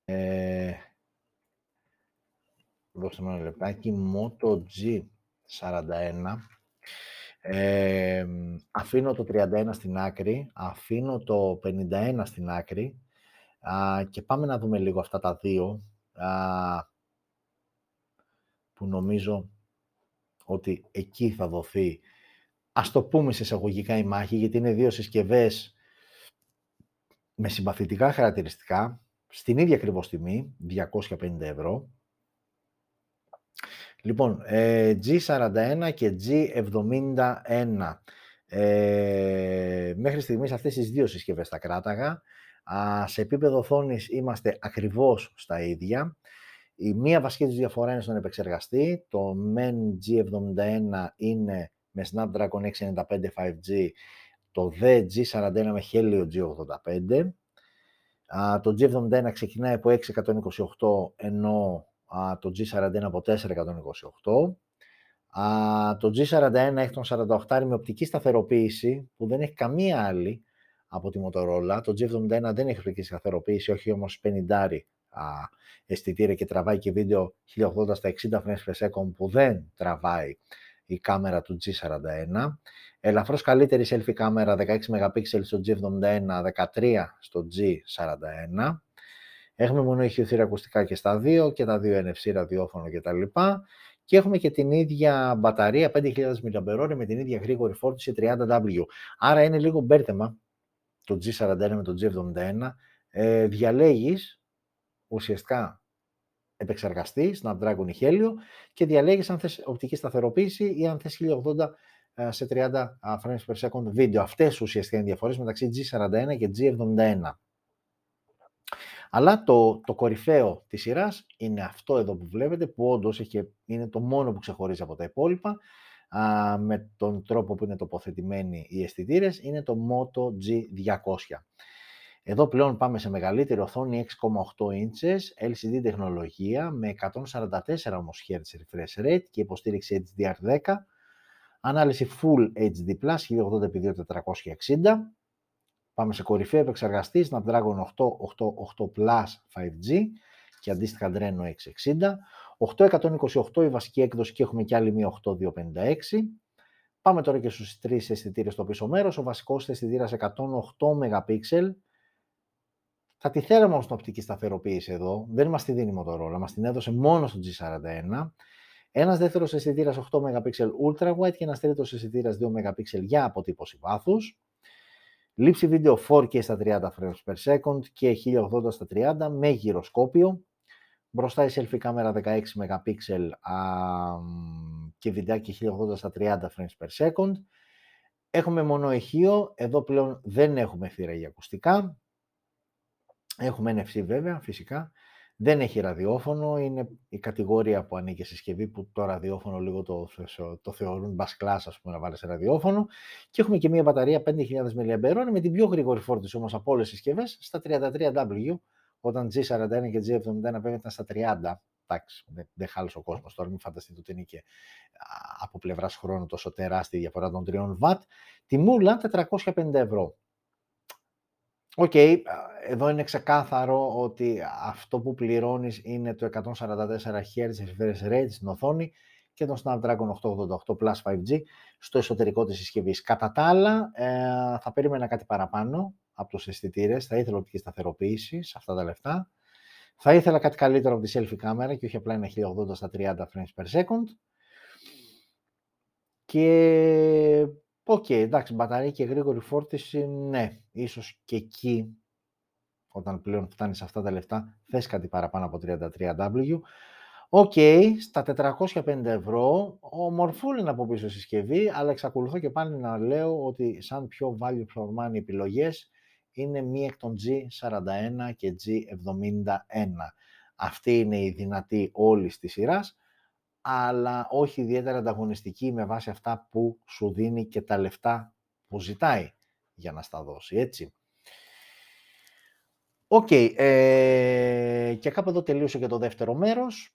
Ε, δώστε μου ένα λεπτάκι. Moto G41. Ε, αφήνω το 31 στην άκρη, αφήνω το 51 στην άκρη α, και πάμε να δούμε λίγο αυτά τα δύο. Α, που νομίζω ότι εκεί θα δοθεί, ας το πούμε σε εισαγωγικά η μάχη, γιατί είναι δύο συσκευές με συμπαθητικά χαρακτηριστικά, στην ίδια ακριβώς τιμή, 250 ευρώ. Λοιπόν, ε, G41 και G71. Ε, μέχρι στιγμής αυτές τις δύο συσκευές τα κράταγα. Α, σε επίπεδο οθόνης είμαστε ακριβώς στα ίδια. Η μία βασική της διαφορά είναι στον επεξεργαστή. Το MEN G71 είναι με Snapdragon 695 5G, το The G41 με Helio G85. το G71 ξεκινάει από 628 ενώ το G41 από 428. το G41 έχει τον 48 με οπτική σταθεροποίηση που δεν έχει καμία άλλη από τη Motorola. Το G71 δεν έχει οπτική σταθεροποίηση, όχι όμως 50 αισθητήρια και τραβάει και βίντεο 1080 στα 60 frames per second που δεν τραβάει η κάμερα του G41. Ελαφρώς καλύτερη selfie κάμερα 16 MP στο G71, 13 στο G41. Έχουμε μόνο ηχειοθήρα ακουστικά και στα δύο και τα δύο NFC, ραδιόφωνο κτλ. Και έχουμε και την ίδια μπαταρία 5000 mAh με την ίδια γρήγορη φόρτιση 30W. Άρα είναι λίγο μπέρτεμα το G41 με το G71. Ε, διαλέγεις ουσιαστικά επεξεργαστή, Snapdragon ή Helio και διαλέγεις αν θες οπτική σταθεροποίηση ή αν θες 1080 ε, σε 30 frames per second βίντεο. Αυτές ουσιαστικά είναι οι διαφορές μεταξύ G41 και G71. Αλλά το, το κορυφαίο της σειράς είναι αυτό εδώ που βλέπετε, που όντως είναι το μόνο που ξεχωρίζει από τα υπόλοιπα, α, με τον τρόπο που είναι τοποθετημένοι οι αισθητήρες, είναι το Moto G200. Εδώ πλέον πάμε σε μεγαλύτερη οθόνη 6,8 inches, LCD τεχνολογία με 144 όμως Hz refresh rate και υποστήριξη HDR10, ανάλυση Full HD+, 1080x2460, Πάμε σε κορυφαίο επεξεργαστή Snapdragon 888 Plus 5G και αντίστοιχα Adreno 660. 828 η βασική έκδοση και έχουμε και άλλη μία 8256. Πάμε τώρα και στους τρεις αισθητήρες στο πίσω μέρος. Ο βασικός αισθητήρας 108 MP. Θα τη θέλαμε όμως την οπτική σταθεροποίηση εδώ. Δεν μας τη δίνει η Motorola, μας την έδωσε μόνο στο G41. Ένας δεύτερος αισθητήρας 8 MP ultra wide και ένας τρίτος αισθητήρας 2 MP για αποτύπωση βάθους. Λήψη βίντεο 4K στα 30 frames per second και 1080 στα 30 με γυροσκόπιο. Μπροστά η selfie κάμερα 16 MP και βιντεάκι 1080 στα 30 frames per second. Έχουμε μόνο ηχείο, εδώ πλέον δεν έχουμε θύρα για ακουστικά. Έχουμε NFC βέβαια, φυσικά. Δεν έχει ραδιόφωνο, είναι η κατηγορία που ανήκει συσκευή που το ραδιόφωνο λίγο το, το θεωρούν bus class, ας πούμε, να βάλεις σε ραδιόφωνο. Και έχουμε και μια μπαταρία 5.000 mAh με την πιο γρήγορη φόρτιση όμως από όλες τις συσκευές στα 33W, όταν G41 και G71 βέβαια ήταν στα 30. Εντάξει, δεν, δεν χάλασε ο κόσμος τώρα, μην φανταστείτε ότι είναι και από πλευράς χρόνου τόσο τεράστια η διαφορά των 3 W. Τιμούλα 450 ευρώ. Οκ, εδώ είναι ξεκάθαρο ότι αυτό που πληρώνεις είναι το 144 Hz refresh rate στην οθόνη και το Snapdragon 888 Plus 5G στο εσωτερικό της συσκευής. Κατά τα άλλα, ε, θα περίμενα κάτι παραπάνω από τους αισθητήρες. θα ήθελα οπτική σταθεροποίηση σε αυτά τα λεφτά. Θα ήθελα κάτι καλύτερο από τη selfie κάμερα και όχι απλά ένα 1080 στα 30 frames per second. Και OK, okay, εντάξει, μπαταρία και γρήγορη φόρτιση, ναι, ίσως και εκεί, όταν πλέον φτάνεις σε αυτά τα λεφτά, θες κάτι παραπάνω από 33W. OK, okay, στα 405 ευρώ, ομορφούλη είναι από πίσω συσκευή, αλλά εξακολουθώ και πάλι να λέω ότι σαν πιο value for money επιλογές είναι μία εκ των G41 και G71. Αυτή είναι η δυνατή όλης της σειράς αλλά όχι ιδιαίτερα ανταγωνιστική με βάση αυτά που σου δίνει και τα λεφτά που ζητάει για να στα δώσει, έτσι. Οκ, ε, και κάπου εδώ τελείωσε και το δεύτερο μέρος.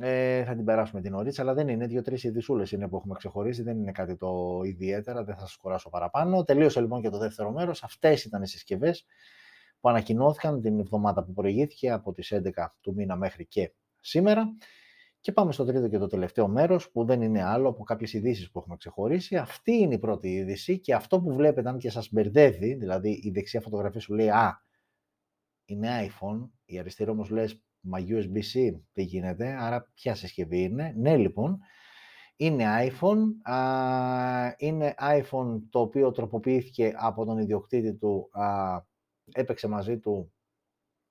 Ε, θα την περάσουμε την ωρίτσα, αλλά δεν είναι. Δύο-τρεις ειδησούλες είναι που έχουμε ξεχωρίσει. Δεν είναι κάτι το ιδιαίτερα. Δεν θα σας κουράσω παραπάνω. Τελείωσε λοιπόν και το δεύτερο μέρος. Αυτές ήταν οι συσκευές που ανακοινώθηκαν την εβδομάδα που προηγήθηκε από τις 11 του μήνα μέχρι και σήμερα. Και πάμε στο τρίτο και το τελευταίο μέρος που δεν είναι άλλο από κάποιες ειδήσεις που έχουμε ξεχωρίσει. Αυτή είναι η πρώτη είδηση και αυτό που βλέπετε αν και σας μπερδεύει, δηλαδή η δεξιά φωτογραφία σου λέει «Α, είναι iPhone», η αριστερή όμως λες «Μα USB-C δεν γίνεται, άρα ποια συσκευή είναι». Ναι λοιπόν, είναι iPhone, α, είναι iPhone το οποίο τροποποιήθηκε από τον ιδιοκτήτη του, α, έπαιξε μαζί του,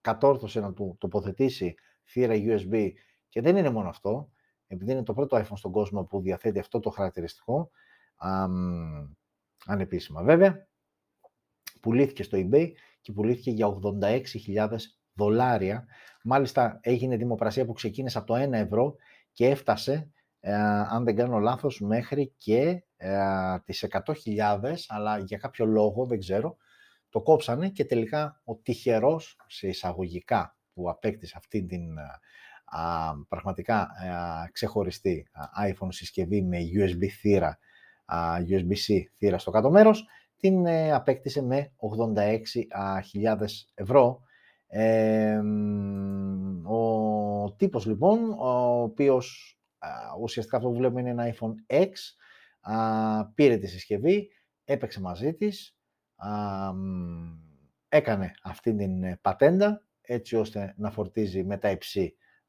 κατόρθωσε να του τοποθετήσει θύρα USB και δεν είναι μόνο αυτό, επειδή είναι το πρώτο iPhone στον κόσμο που διαθέτει αυτό το χαρακτηριστικό, ανεπίσημα βέβαια, πουλήθηκε στο eBay και πουλήθηκε για 86.000 δολάρια. Μάλιστα έγινε δημοπρασία που ξεκίνησε από το 1 ευρώ και έφτασε, ε, αν δεν κάνω λάθος, μέχρι και ε, τις 100.000, αλλά για κάποιο λόγο, δεν ξέρω, το κόψανε και τελικά ο τυχερός, σε εισαγωγικά, που απέκτησε αυτή την α, πραγματικά α, ξεχωριστή iPhone συσκευή με USB θύρα, USB-C θύρα στο κάτω μέρος, την ε, απέκτησε με 86.000 ευρώ. ο τύπος λοιπόν, ο οποίος ουσιαστικά αυτό που βλέπουμε είναι ένα iPhone X, πήρε τη συσκευή, έπαιξε μαζί της, έκανε αυτή την ε, πατέντα έτσι ώστε να φορτίζει με τα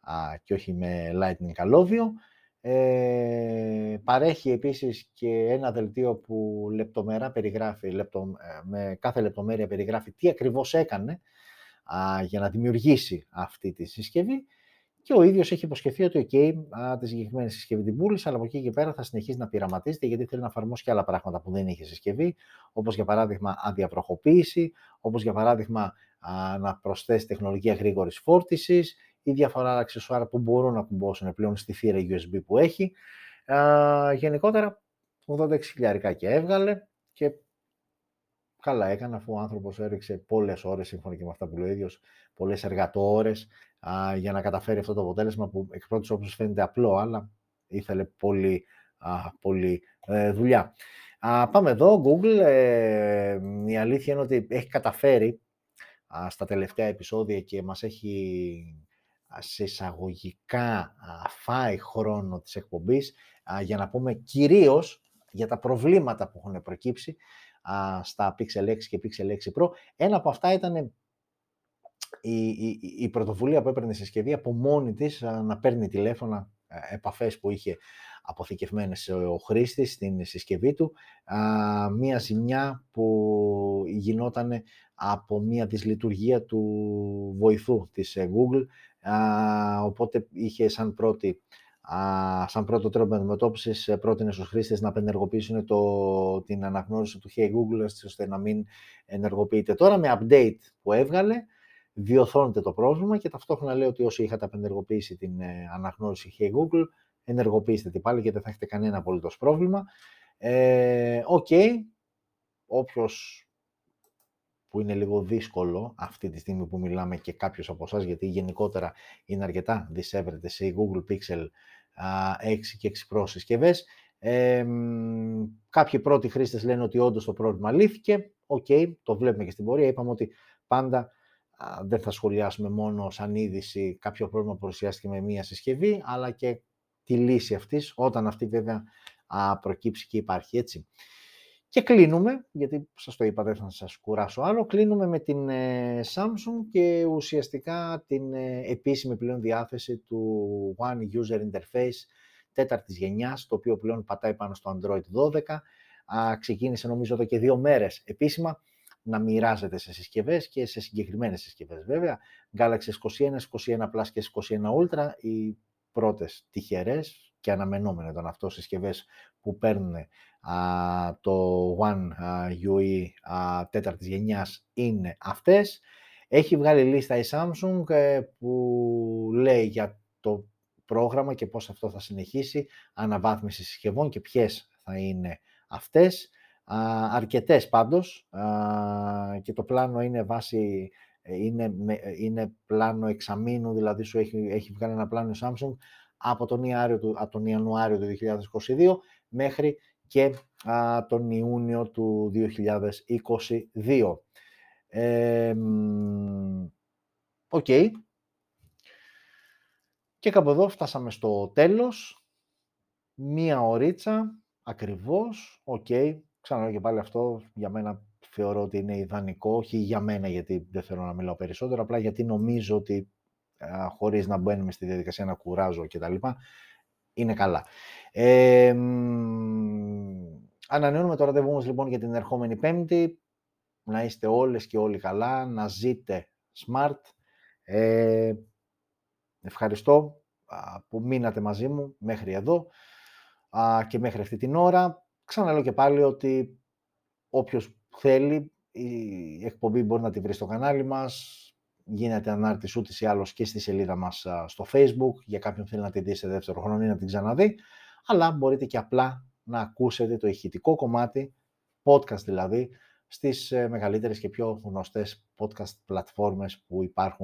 c και όχι με Lightning καλώδιο. Ε, παρέχει επίσης και ένα δελτίο που λεπτομερά περιγράφει, λεπτο, ε, με κάθε λεπτομέρεια περιγράφει τι ακριβώς έκανε α, για να δημιουργήσει αυτή τη συσκευή και ο ίδιος έχει υποσχεθεί ότι, OK, α, τη συγκεκριμένη συσκευή την πούλησε, αλλά από εκεί και πέρα θα συνεχίσει να πειραματίζεται γιατί θέλει να εφαρμόσει και άλλα πράγματα που δεν είχε συσκευή, όπως για παράδειγμα αδιαβροχοποίηση, όπως για παράδειγμα α, να προσθέσει τεχνολογία γρήγορης φόρτισης ή διαφορά αξεσουάρα που μπορούν να κουμπώσουν πλέον στη θύρα USB που έχει. Α, γενικότερα, 86 χιλιάρικα και έβγαλε και καλά έκανε αφού ο άνθρωπος έριξε πολλές ώρες, σύμφωνα και με αυτά που λέει ο ίδιος, πολλές εργατόρες για να καταφέρει αυτό το αποτέλεσμα που εκ πρώτης όπως φαίνεται απλό, αλλά ήθελε πολύ, α, πολύ ε, δουλειά. Α, πάμε εδώ, Google. Ε, η αλήθεια είναι ότι έχει καταφέρει α, στα τελευταία επεισόδια και μας έχει σε εισαγωγικά φάει χρόνο της εκπομπής για να πούμε κυρίως για τα προβλήματα που έχουν προκύψει στα Pixel 6 και Pixel 6 Pro. Ένα από αυτά ήταν η, η, η πρωτοβουλία που έπαιρνε η συσκευή από μόνη της να παίρνει τηλέφωνα, ε, επαφές που είχε αποθηκευμένες ο χρήστης στην συσκευή του, μία ζημιά που γινόταν από μία δυσλειτουργία του βοηθού της ε, Google, οπότε είχε σαν πρώτη σαν πρώτο τρόπο αντιμετώπισης, ε, πρότεινε στους χρήστες να απενεργοποιήσουν το, την αναγνώριση του Hey Google, ώστε να μην ενεργοποιείται. Τώρα με update που έβγαλε, διορθώνεται το πρόβλημα και ταυτόχρονα λέει ότι όσοι είχατε απενεργοποιήσει την ε, αναγνώριση Hey Google, ενεργοποιήστε την πάλι και δεν θα έχετε κανένα απολύτως πρόβλημα. Ε, οκ, ε, okay. όποιος που είναι λίγο δύσκολο αυτή τη στιγμή που μιλάμε και κάποιος από εσάς, γιατί γενικότερα είναι αρκετά δυσεύρετες οι Google Pixel 6 και 6 Pro συσκευές. Ε, κάποιοι πρώτοι χρήστες λένε ότι όντως το πρόβλημα λύθηκε. OK, okay, το βλέπουμε και στην πορεία. Είπαμε ότι πάντα δεν θα σχολιάσουμε μόνο σαν είδηση κάποιο πρόβλημα που παρουσιάστηκε με μία συσκευή, αλλά και τη λύση αυτής, όταν αυτή βέβαια α, προκύψει και υπάρχει έτσι. Και κλείνουμε, γιατί σας το είπα δεν θα σας κουράσω άλλο, κλείνουμε με την ε, Samsung και ουσιαστικά την ε, επίσημη πλέον διάθεση του One User Interface τέταρτης γενιάς, το οποίο πλέον πατάει πάνω στο Android 12. Α, ξεκίνησε νομίζω εδώ και δύο μέρες επίσημα να μοιράζεται σε συσκευές και σε συγκεκριμένες συσκευές βέβαια. Galaxy S21, S21 Plus και S21 Ultra, οι πρώτες τυχερές και αναμενόμενο ήταν αυτός συσκευές που παίρνουν το One UE τέταρτης γενιάς είναι αυτές. Έχει βγάλει λίστα η Samsung ε, που λέει για το πρόγραμμα και πώς αυτό θα συνεχίσει, αναβάθμιση συσκευών και ποιες θα είναι αυτές. αρκετές πάντως και το πλάνο είναι βάση ε, είναι, είναι πλάνο εξαμήνου, δηλαδή σου έχει, έχει βγάλει ένα πλάνο η Samsung από τον, Ιανουάριο του, από τον Ιανουάριο του 2022 μέχρι και α, τον Ιούνιο του 2022. OK. okay. Και κάπου εδώ φτάσαμε στο τέλος. Μία ωρίτσα, ακριβώς, OK. Okay. Ξαναλέω και πάλι αυτό, για μένα θεωρώ ότι είναι ιδανικό, όχι για μένα γιατί δεν θέλω να μιλάω περισσότερο, απλά γιατί νομίζω ότι α, χωρίς να μπαίνουμε στη διαδικασία να κουράζω κτλ. Είναι καλά. Ε, ανανεώνουμε το ραντεβού μας λοιπόν για την ερχόμενη Πέμπτη. Να είστε όλες και όλοι καλά, να ζείτε smart. Ε, ευχαριστώ που μείνατε μαζί μου μέχρι εδώ και μέχρι αυτή την ώρα. Ξαναλέω και πάλι ότι όποιος θέλει η εκπομπή μπορεί να τη βρει στο κανάλι μας, γίνεται ανάρτηση ούτε ή άλλως και στη σελίδα μας στο facebook, για κάποιον θέλει να τη δει σε δεύτερο χρόνο ή να την ξαναδεί, αλλά μπορείτε και απλά να ακούσετε το ηχητικό κομμάτι, podcast δηλαδή, στις ε, μεγαλύτερες και πιο γνωστές podcast πλατφόρμες που υπάρχουν